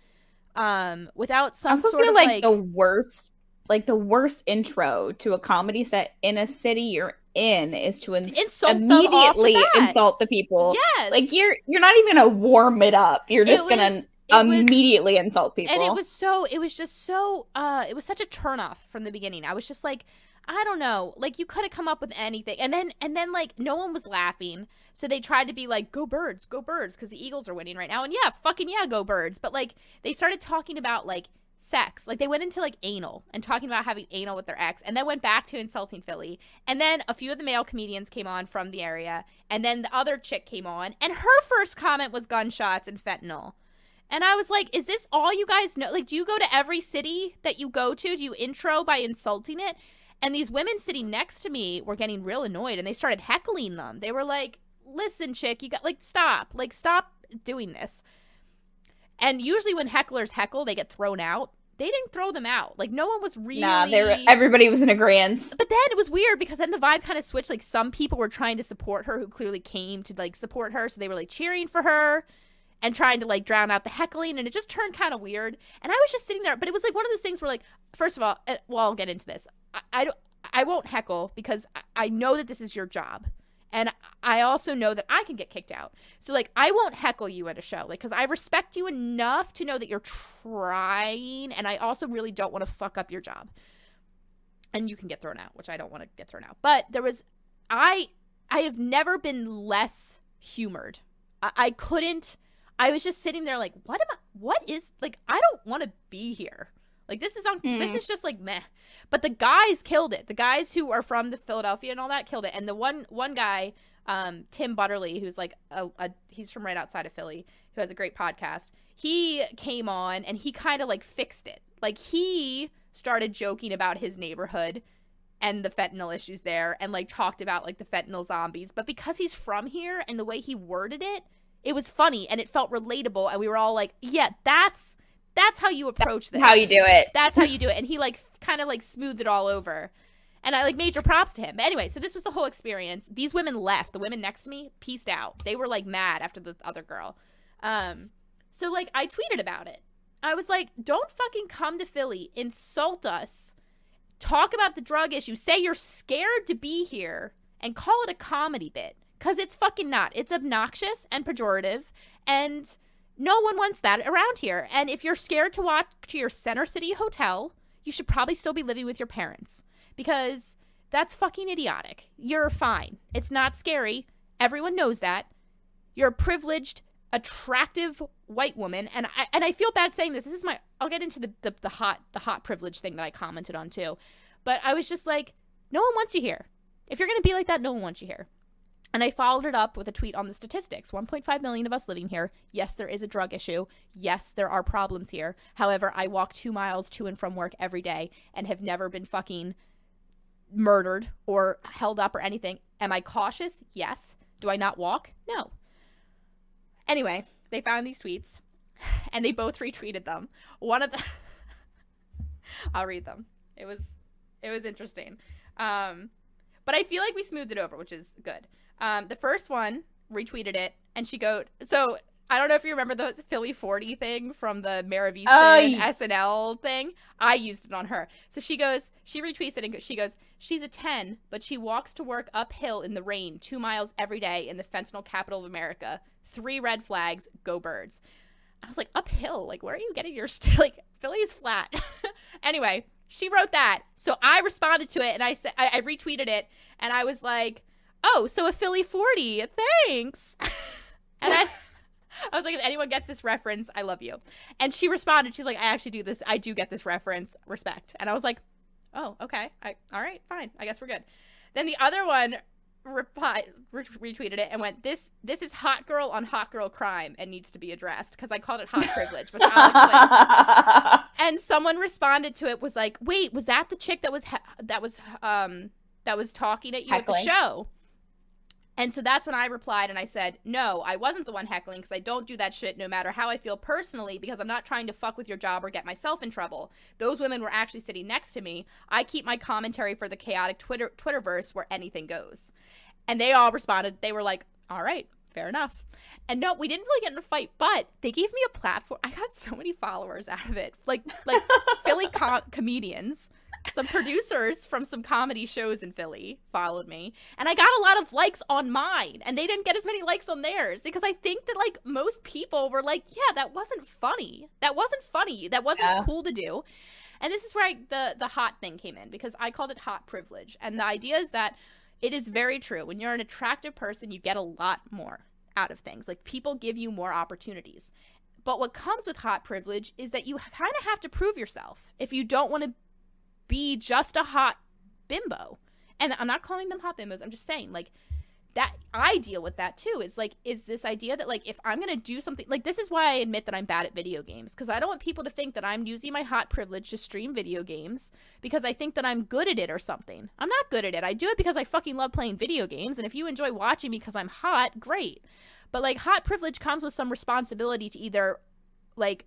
um without some also sort feel of like, like the worst like the worst intro to a comedy set in a city you're in is to ins- insult off the immediately insult the people. yes Like you're you're not even gonna warm it up. You're just was- gonna it was- immediately insult people. and it was so it was just so uh it was such a turnoff from the beginning i was just like i don't know like you could have come up with anything and then and then like no one was laughing so they tried to be like go birds go birds because the eagles are winning right now and yeah fucking yeah go birds but like they started talking about like sex like they went into like anal and talking about having anal with their ex and then went back to insulting philly and then a few of the male comedians came on from the area and then the other chick came on and her first comment was gunshots and fentanyl and I was like, is this all you guys know? Like, do you go to every city that you go to? Do you intro by insulting it? And these women sitting next to me were getting real annoyed and they started heckling them. They were like, listen, chick, you got, like, stop. Like, stop doing this. And usually when hecklers heckle, they get thrown out. They didn't throw them out. Like, no one was really. Nah, they were everybody was in agreement. But then it was weird because then the vibe kind of switched. Like, some people were trying to support her who clearly came to, like, support her. So they were, like, cheering for her and trying to like drown out the heckling and it just turned kind of weird and i was just sitting there but it was like one of those things where like first of all uh, well i'll get into this i, I don't i won't heckle because I, I know that this is your job and i also know that i can get kicked out so like i won't heckle you at a show like because i respect you enough to know that you're trying and i also really don't want to fuck up your job and you can get thrown out which i don't want to get thrown out but there was i i have never been less humored i, I couldn't I was just sitting there like, what am I? What is like? I don't want to be here. Like this is on. This Mhm. is just like meh. But the guys killed it. The guys who are from the Philadelphia and all that killed it. And the one one guy, um, Tim Butterly, who's like a, a he's from right outside of Philly, who has a great podcast. He came on and he kind of like fixed it. Like he started joking about his neighborhood and the fentanyl issues there and like talked about like the fentanyl zombies but because he's from here and the way he worded it it was funny and it felt relatable and we were all like yeah that's that's how you approach this How you do it. that's how you do it. And he like kind of like smoothed it all over. And i like major props to him. But anyway so this was the whole experience. These women left. The women next to me pieced out. They were like mad after the other girl. Um so like i tweeted about it. I was like don't fucking come to philly. Insult us. Talk about the drug issue. Say you're scared to be here and call it a comedy bit because it's fucking not. It's obnoxious and pejorative and no one wants that around here. And if you're scared to walk to your Center City hotel, you should probably still be living with your parents because that's fucking idiotic. You're fine. It's not scary. Everyone knows that. You're a privileged, attractive white woman, and I and I feel bad saying this. This is my. I'll get into the the, the hot the hot privilege thing that I commented on too, but I was just like, no one wants you here. If you're gonna be like that, no one wants you here. And I followed it up with a tweet on the statistics 1.5 million of us living here. Yes, there is a drug issue. Yes, there are problems here. However, I walk two miles to and from work every day and have never been fucking murdered or held up or anything. Am I cautious? Yes. Do I not walk? No. Anyway, they found these tweets and they both retweeted them. One of the I'll read them. It was it was interesting. Um but I feel like we smoothed it over, which is good. Um the first one retweeted it and she go so I don't know if you remember the Philly 40 thing from the Mara Easton Oh, SNL thing. I used it on her. So she goes, she retweets it and she goes, she's a 10, but she walks to work uphill in the rain two miles every day in the fentanyl capital of America. Three red flags, go birds. I was like, uphill? Like, where are you getting your, st- like, Philly's flat. anyway, she wrote that. So I responded to it and I said, I retweeted it and I was like, oh, so a Philly 40, thanks. and I, I was like, if anyone gets this reference, I love you. And she responded, she's like, I actually do this. I do get this reference. Respect. And I was like, oh, okay. I, all right, fine. I guess we're good. Then the other one replied, re- retweeted it and went, this this is hot girl on hot girl crime and needs to be addressed because I called it hot privilege, which I'll explain. And someone responded to it was like, wait, was that the chick that was he- that was um that was talking at you Heckling. at the show? And so that's when I replied and I said, No, I wasn't the one heckling because I don't do that shit no matter how I feel personally because I'm not trying to fuck with your job or get myself in trouble. Those women were actually sitting next to me. I keep my commentary for the chaotic Twitter Twitterverse where anything goes. And they all responded. They were like, All right, fair enough. And no, we didn't really get in a fight, but they gave me a platform. I got so many followers out of it. Like like Philly com- comedians some producers from some comedy shows in Philly followed me, and I got a lot of likes on mine, and they didn't get as many likes on theirs because I think that like most people were like, "Yeah, that wasn't funny. That wasn't funny. That wasn't Yeah. cool to do." And this is where I, the the hot thing came in because I called it hot privilege, and the idea is that it is very true. When you're an attractive person, you get a lot more out of things. Like people give you more opportunities. But what comes with hot privilege is that you kind of have to prove yourself if you don't want to be just a hot bimbo. And I'm not calling them hot bimbos. I'm just saying, like, that I deal with that too. It's like, is this idea that, like, if I'm going to do something, like, this is why I admit that I'm bad at video games, because I don't want people to think that I'm using my hot privilege to stream video games because I think that I'm good at it or something. I'm not good at it. I do it because I fucking love playing video games. And if you enjoy watching me because I'm hot, great. But, like, hot privilege comes with some responsibility to either, like,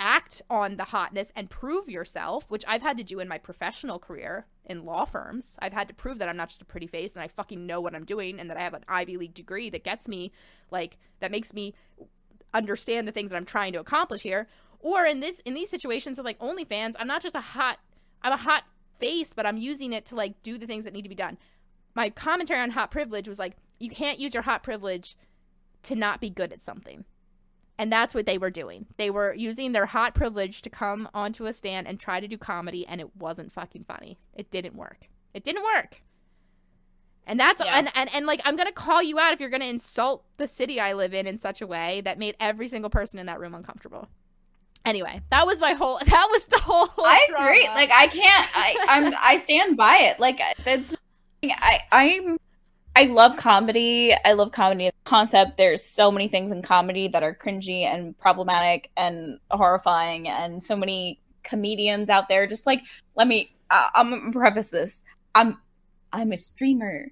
act on the hotness and prove yourself, which I've had to do in my professional career in law firms. I've had to prove that I'm not just a pretty face and I fucking know what I'm doing and that I have an Ivy League degree that gets me like that makes me understand the things that I'm trying to accomplish here. Or in this in these situations with like OnlyFans, I'm not just a hot I'm a hot face, but I'm using it to like do the things that need to be done. My commentary on hot privilege was like you can't use your hot privilege to not be good at something. And that's what they were doing. They were using their hot privilege to come onto a stand and try to do comedy, and it wasn't fucking funny. It didn't work. It didn't work. And that's Yeah. and, and and like I'm gonna call you out if you're gonna insult the city I live in in such a way that made every single person in that room uncomfortable. Anyway, that was my whole. That was the whole. I agree. drama. Like I can't. I I'm I stand by it. Like that's. I I'm. I love comedy. I love comedy concept. There's so many things in comedy that are cringy and problematic and horrifying, and so many comedians out there. Just like let me. Uh, I'm gonna preface this. I'm I'm a streamer.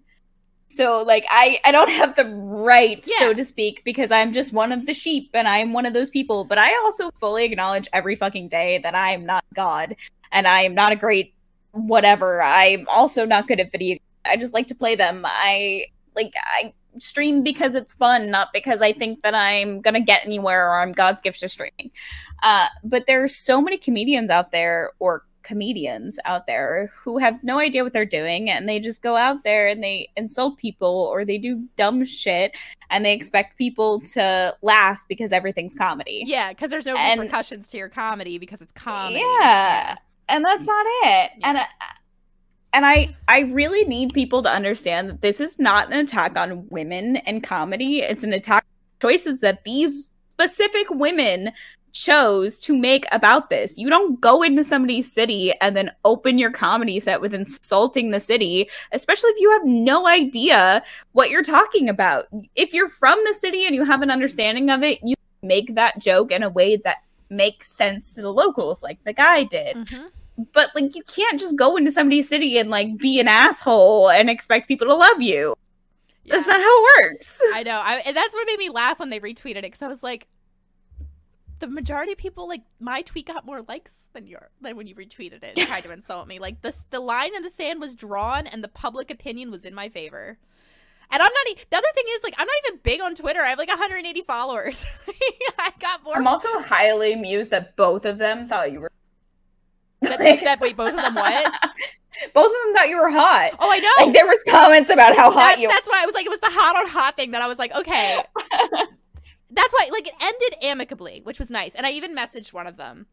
So like I I don't have the right Yeah. so to speak because I'm just one of the sheep and I'm one of those people but I also fully acknowledge every fucking day that I am not god and I am not a great whatever. I'm also not good at video. I just like to play them. I like I stream because it's fun, not because I think that I'm gonna get anywhere or I'm God's gift to streaming. Uh, but there's so many comedians out there or comedians out there who have no idea what they're doing and they just go out there and they insult people or they do dumb shit and they expect people to laugh because everything's comedy. yeah, because there's no And- repercussions to your comedy because it's comedy. Yeah. And that's not it. Yeah. And I, and I I really need people to understand that this is not an attack on women and comedy. It's an attack on choices that these specific women chose to make about this. You don't go into somebody's city and then open your comedy set with insulting the city, especially if you have no idea what you're talking about. If you're from the city and you have an understanding of it, you make that joke in a way that makes sense to the locals like the guy did. Mhm. But like you can't just go into somebody's city and like be an asshole and expect people to love you. That's not how it works. I know. I, and that's what made me laugh when they retweeted it because I was like, the majority of people like my tweet got more likes than your than when you retweeted it and tried to insult me. Like this, the line in the sand was drawn, and the public opinion was in my favor. And I'm not. E- the other thing is, like, I'm not even big on Twitter. I have like 180 followers. I got more. I'm also highly amused that both of them thought you were. That, that- wait, both of them what? both of them thought you were hot. Oh, I know. Like there was comments about how hot That's, you. that's why I was like, it was the hot on hot thing that I was like, okay. that's why, like, it ended amicably, which was nice. And I even messaged one of them,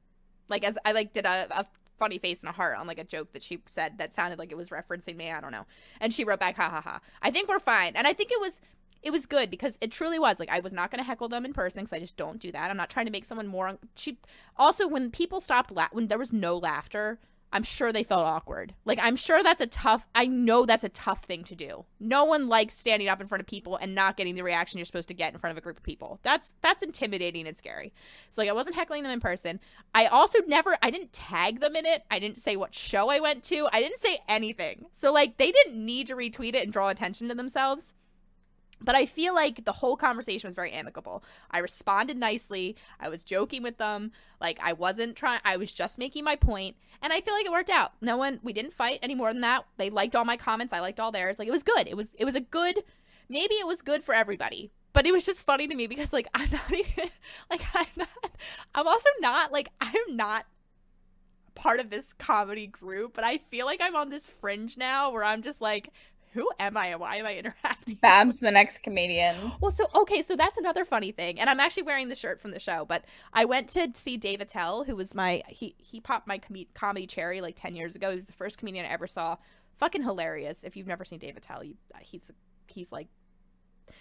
like, as I like did a, a funny face and a heart on like a joke that she said that sounded like it was referencing me. I don't know. And she wrote back, ha ha ha. I think we're fine. And I think it was. It was good because it truly was like I was not going to heckle them in person because I just don't do that. I'm not trying to make someone more. Un- she also when people stopped la- when there was no laughter, I'm sure they felt awkward. Like I'm sure that's a tough I know that's a tough thing to do. No one likes standing up in front of people and not getting the reaction you're supposed to get in front of a group of people. That's that's intimidating and scary. So like I wasn't heckling them in person. I also never I didn't tag them in it. I didn't say what show I went to. I didn't say anything. So like they didn't need to retweet it and draw attention to themselves. But I feel like the whole conversation was very amicable. I responded nicely. I was joking with them. Like I wasn't trying I was just making my point and I feel like it worked out. No one we didn't fight any more than that. They liked all my comments. I liked all theirs. Like it was good. It was it was a good maybe it was good for everybody. But it was just funny to me because like I'm not even like I'm not I'm also not like I'm not part of this comedy group, but I feel like I'm on this fringe now where I'm just like who am I and why am I interacting? Babs, the next comedian. Well, so okay, so that's another funny thing, and I'm actually wearing the shirt from the show. But I went to see Dave Attell, who was my he he popped my com- comedy cherry like ten years ago. He was the first comedian I ever saw. Fucking hilarious. If you've never seen Dave Attell, you, uh, he's he's like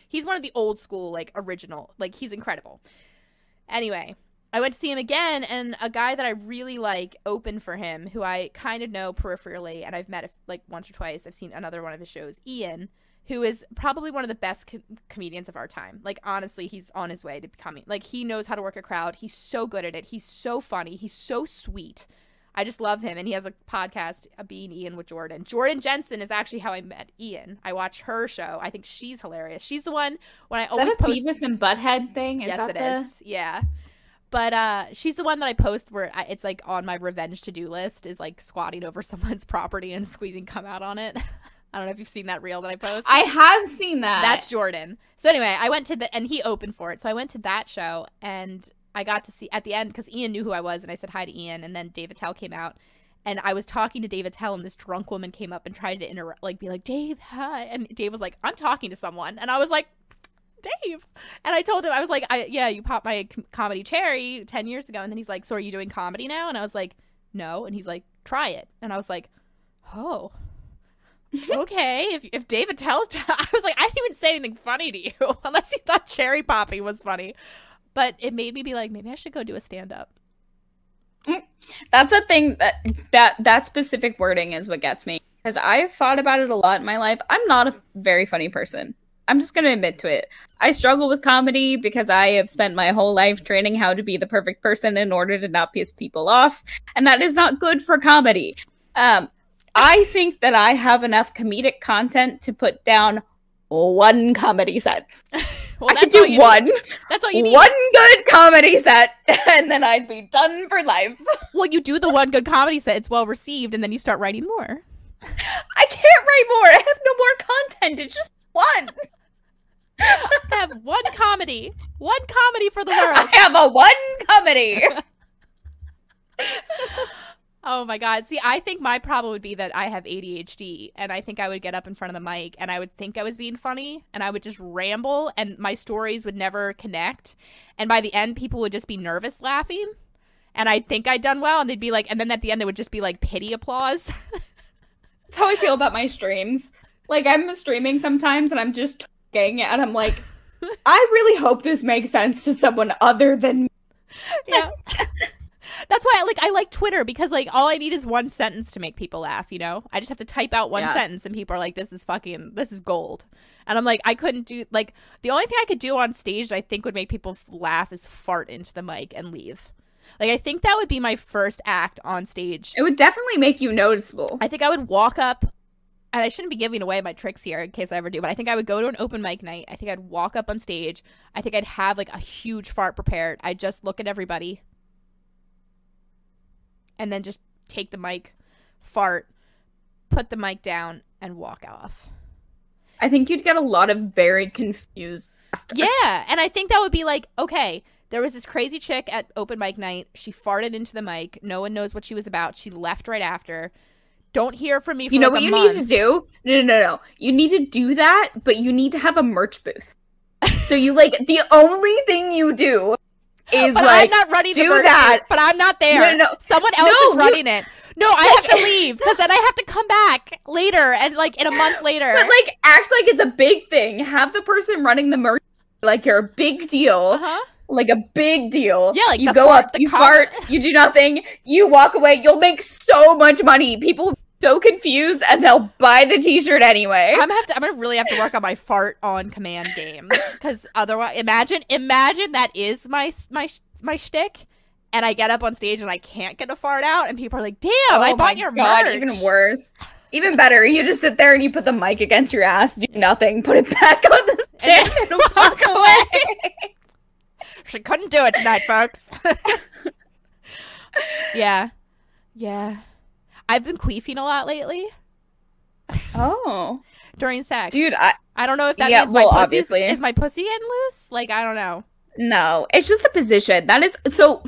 he's one of the old school like original like he's incredible. Anyway, I went to see him again, and a guy that I really like opened for him, who I kind of know peripherally, and I've met like once or twice. I've seen another one of his shows, Ian, who is probably one of the best com- comedians of our time. Like honestly, he's on his way to becoming like he knows how to work a crowd. He's so good at it. He's so funny. He's so sweet. I just love him, and he has a podcast, a Bein' Ian with Jordan. Jordan Jensen is actually how I met Ian. I watched her show. I think she's hilarious. She's the one when I Is that always a post. Beavis and Butthead thing? Is yes, that it the... is. Yeah. But uh, she's the one that I post where I, it's like on my revenge to do list is like squatting over someone's property and squeezing come out on it. I don't know if you've seen that reel that I post. I have seen that. That's Jordan. So anyway, I went to the and he opened for it. So I went to that show and I got to see at the end because Ian knew who I was and I said hi to Ian and then Dave Attell came out and I was talking to Dave Attell and this drunk woman came up and tried to interrupt like be like Dave hi and Dave was like I'm talking to someone and I was like Dave and I told him I was like I yeah you popped my com- comedy cherry 10 years ago and then he's like so are you doing comedy now and I was like no and he's like try it and I was like oh okay, if if David tells, I was like, I didn't even say anything funny to you unless you thought cherry popping was funny. But it made me be like, maybe I should go do a stand up. That's a thing that that that specific wording is what gets me because I've thought about it a lot in my life. I'm not a very funny person. I'm just going to admit to it. I struggle with comedy because I have spent my whole life training how to be the perfect person in order to not piss people off, and that is not good for comedy. Um, I think that I have enough comedic content to put down one comedy set. Well, I could do one, Need. That's all you need. one good comedy set, and then I'd be done for life. Well, you do the one good comedy set. It's well received, and then you start writing more. I can't write more. I have no more content. It's just one. I have one comedy, one comedy for the world. I have a one comedy. Oh my god. See, I think my problem would be that I have ADHD and I think I would get up in front of the mic and I would think I was being funny and I would just ramble and my stories would never connect. And by the end people would just be nervous laughing. And I'd think I'd done well and they'd be like and then at the end it would just be like pity applause. That's how I feel about my streams. Like I'm streaming sometimes and I'm just talking and I'm like, I really hope this makes sense to someone other than me. yeah. That's why I like I like Twitter because like all I need is one sentence to make people laugh, you know? I just have to type out one Yeah. sentence and people are like this is fucking this is gold. And I'm like I couldn't do like the only thing I could do on stage that I think would make people laugh is fart into the mic and leave. Like I think that would be my first act on stage. It would definitely make you noticeable. I think I would walk up and I shouldn't be giving away my tricks here in case I ever do, but I think I would go to an open mic night. I think I'd walk up on stage. I think I'd have like a huge fart prepared. I'd just look at everybody and then just take the mic, fart, put the mic down, and walk off. I think you'd get a lot of very confused. After. Yeah, and I think that would be like, okay, there was this crazy chick at open mic night. She farted into the mic. No one knows what she was about. She left right after. Don't hear from me. For You know like what you month. need to do? No, no, no, no. You need to do that, but you need to have a merch booth. so you like the only thing you do is But like I'm not running do that. booth, But I'm not there. No, no, no. Someone else No, is you- running it. No, I have to leave because then I have to come back later and like in a month later. but like act like it's a big thing. Have the person running the merch like you're a big deal. uh-huh. like a big deal. Yeah, like you go fart- up, you fart, you do nothing, you walk away. You'll make so much money. People so confused, and they'll buy the T-shirt anyway. I'm gonna have to. I'm gonna really have to work on my fart on command game because otherwise, imagine, imagine that is my my my shtick, and I get up on stage and I can't get a fart out, and people are like, "Damn, I Oh bought my your God, merch." Even worse. Even better. You just sit there and you put the mic against your ass, do nothing, put it back on the stand, and walk away. She couldn't do it tonight, folks. yeah, yeah. I've been queefing a lot lately oh, during sex, dude, I I don't know if that Yeah, means well, obviously. is my pussy getting loose. Like I don't know. no. It's just the position. That is so.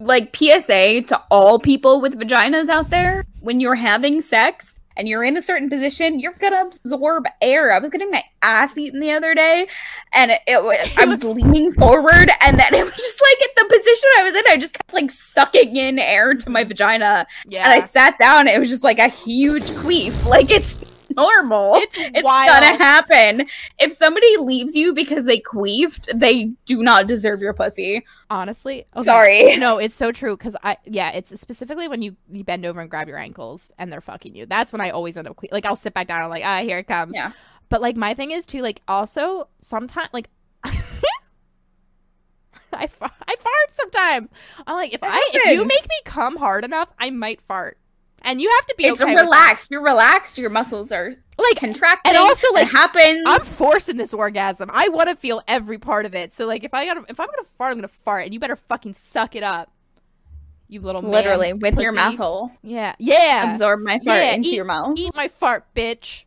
Like PSA to all people with vaginas out there: when you're having sex and you're in a certain position, you're gonna absorb air. I was getting my ass eaten the other day, and it, it was I was leaning forward, and then it was just like at the position I was in, I just kept like sucking in air to my vagina, Yeah, and I sat down. It was just like a huge queef. Like it's normal. it's, It's gonna happen. If somebody leaves you because they queefed, they do not deserve your pussy. Honestly, okay. Sorry. No, it's so true because I yeah, it's specifically when you you bend over and grab your ankles and they're fucking you. That's when I always end up que- like I'll sit back down I'm like ah here it comes. Yeah. But like my thing is too like also sometimes like. I, I fart sometimes. I'm like, if I if you make me come hard enough, I might fart, and you have to be It's okay with relaxed. You're relaxed. Your muscles are Like contracting. and also, like, it happens. I'm forcing this orgasm. I want to feel every part of it. So like, if I got if I'm gonna fart, I'm gonna fart, and you better fucking suck it up. You little man, literally with your pussy. mouth hole. Yeah, yeah. Absorb my fart Yeah, into eat- your mouth. Eat my fart, bitch.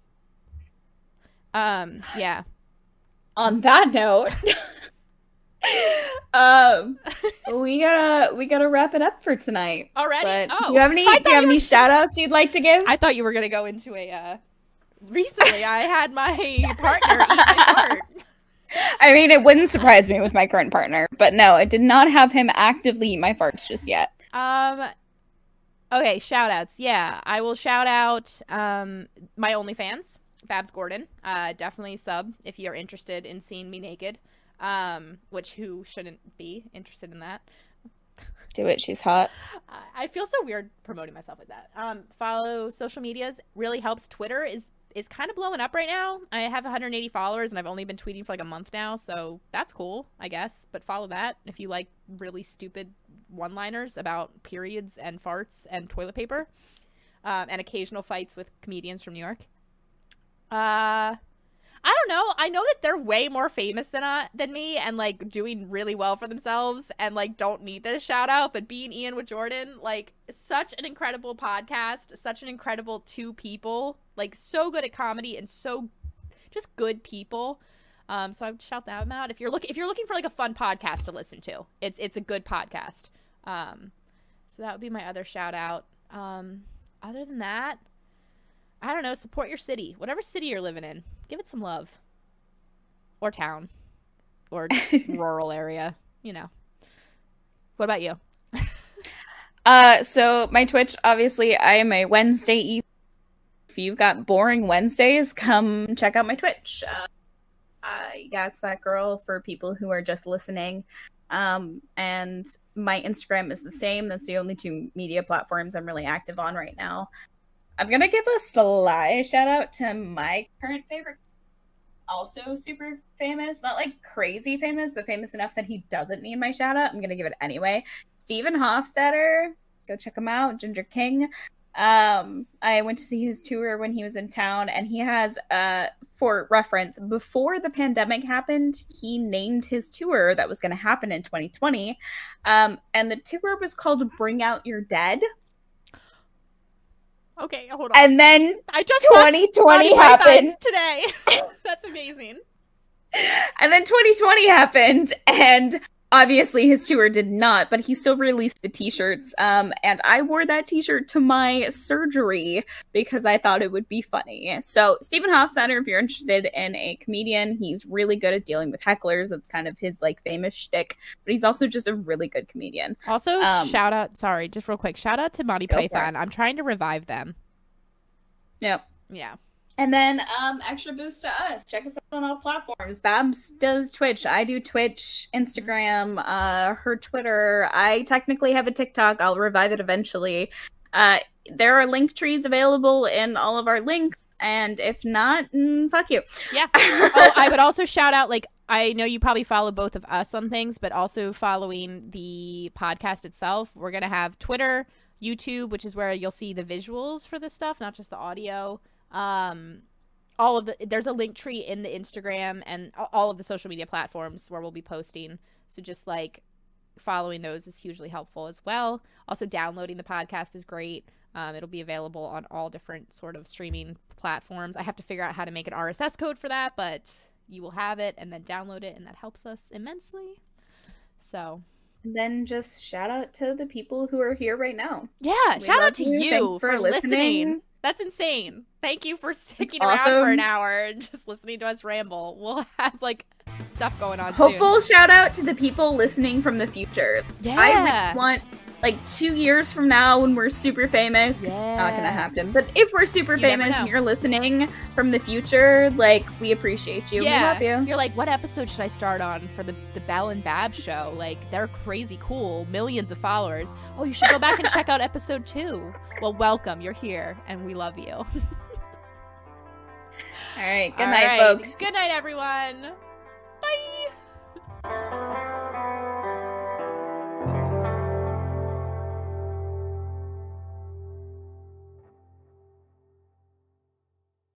Um, yeah. On that note, um, we gotta we gotta wrap it up for tonight. Already. But oh, do you have any do you have were- any shout outs you'd like to give? I thought you were gonna go into a. uh Recently, I had my partner eat my fart. I mean, it wouldn't surprise me with my current partner, but no, it did not have him actively eat my farts just yet. Um. Okay, shout outs. Yeah, I will shout out um my OnlyFans, Babs Gordon. Uh, definitely sub if you're interested in seeing me naked. Um, which who shouldn't be interested in that? Do it. She's hot. I- feel so weird promoting myself like that. Um, follow social medias really helps. Twitter is is kind of blowing up right now. I have 180 followers and I've only been tweeting for like a month now, so that's cool, I guess. But follow that if you like really stupid one-liners about periods and farts and toilet paper, um, and occasional fights with comedians from New York. Uh. I don't know. I know that they're way more famous than uh, than me and like doing really well for themselves and like don't need this shout out, but Bein' Ian with Jordan, like such an incredible podcast, such an incredible two people, like so good at comedy and so just good people. Um, so I would shout them out if you're looking if you're looking for like a fun podcast to listen to. It's it's a good podcast. Um, so that would be my other shout out. Um, other than that, I don't know. Support your city, whatever city you're living in. Give it some love, or town, or rural area. You know. What about you? Uh, so my Twitch, obviously, I am a Wednesday eve. If you've got boring Wednesdays, come check out my Twitch. Uh, I that's that girl for people who are just listening. Um, and my Instagram is the same. That's the only two media platforms I'm really active on right now. I'm gonna give a sly shout out to my current favorite also super famous. Not like crazy famous, but famous enough that he doesn't need my shout out. I'm gonna give it anyway. Stephen Hofstetter, go check him out. Ginger King. Um, I went to see his tour when he was in town, and he has, uh, for reference, before the pandemic happened, he named his tour that was going to happen in 2020. Um, and the tour was called Bring Out Your Dead. Okay, hold on. And then I just 2020 watched Monty happened. today. That's amazing. and then 2020 happened and obviously his tour did not but he still released the t-shirts um and i wore that t-shirt to my surgery because i thought it would be funny so stephen hofstetter if you're interested in a comedian he's really good at dealing with hecklers that's kind of his like famous shtick but he's also just a really good comedian Also, Um, shout out. Sorry, just real quick. Shout out to Monty Go for it. Python. I'm trying to revive them. yep Yeah. And then um extra boost to us. Check us out on all platforms. Babs does Twitch. I do Twitch, Instagram, uh her Twitter. I technically have a TikTok. I'll revive it eventually. Uh there are link trees available in all of our links. And if not, mm, fuck you. Yeah. oh, I would also shout out like I know you probably follow both of us on things, but also following the podcast itself. We're gonna have Twitter, YouTube, which is where you'll see the visuals for this stuff, not just the audio. Um, all of the there's a link tree in the Instagram and all of the social media platforms where we'll be posting. So just like following those is hugely helpful as well. Also, downloading the podcast is great. Um, it'll be available on all different sort of streaming platforms. I have to figure out how to make an RSS code for that, but you will have it and then download it, and that helps us immensely. So, And then just shout out to the people who are here right now. yeah, We shout out to you. you, for, for listening. listening. That's insane. Thank you for sticking around for an hour and just listening to us ramble. We'll have like stuff going on soon. Hopeful shout out to the people listening from the future. Yeah. I really want like two years from now when we're super famous. Not gonna happen. But if we're super You famous and you're listening from the future, like we appreciate you. Yeah, We love you. You're like, what episode should I start on for the the Belle and Bab show? Like, they're crazy cool, millions of followers. Oh, you should go back and check out episode two. Well, welcome. You're here, and we love you. All right. Good All night, right. folks. Good night, everyone. Bye.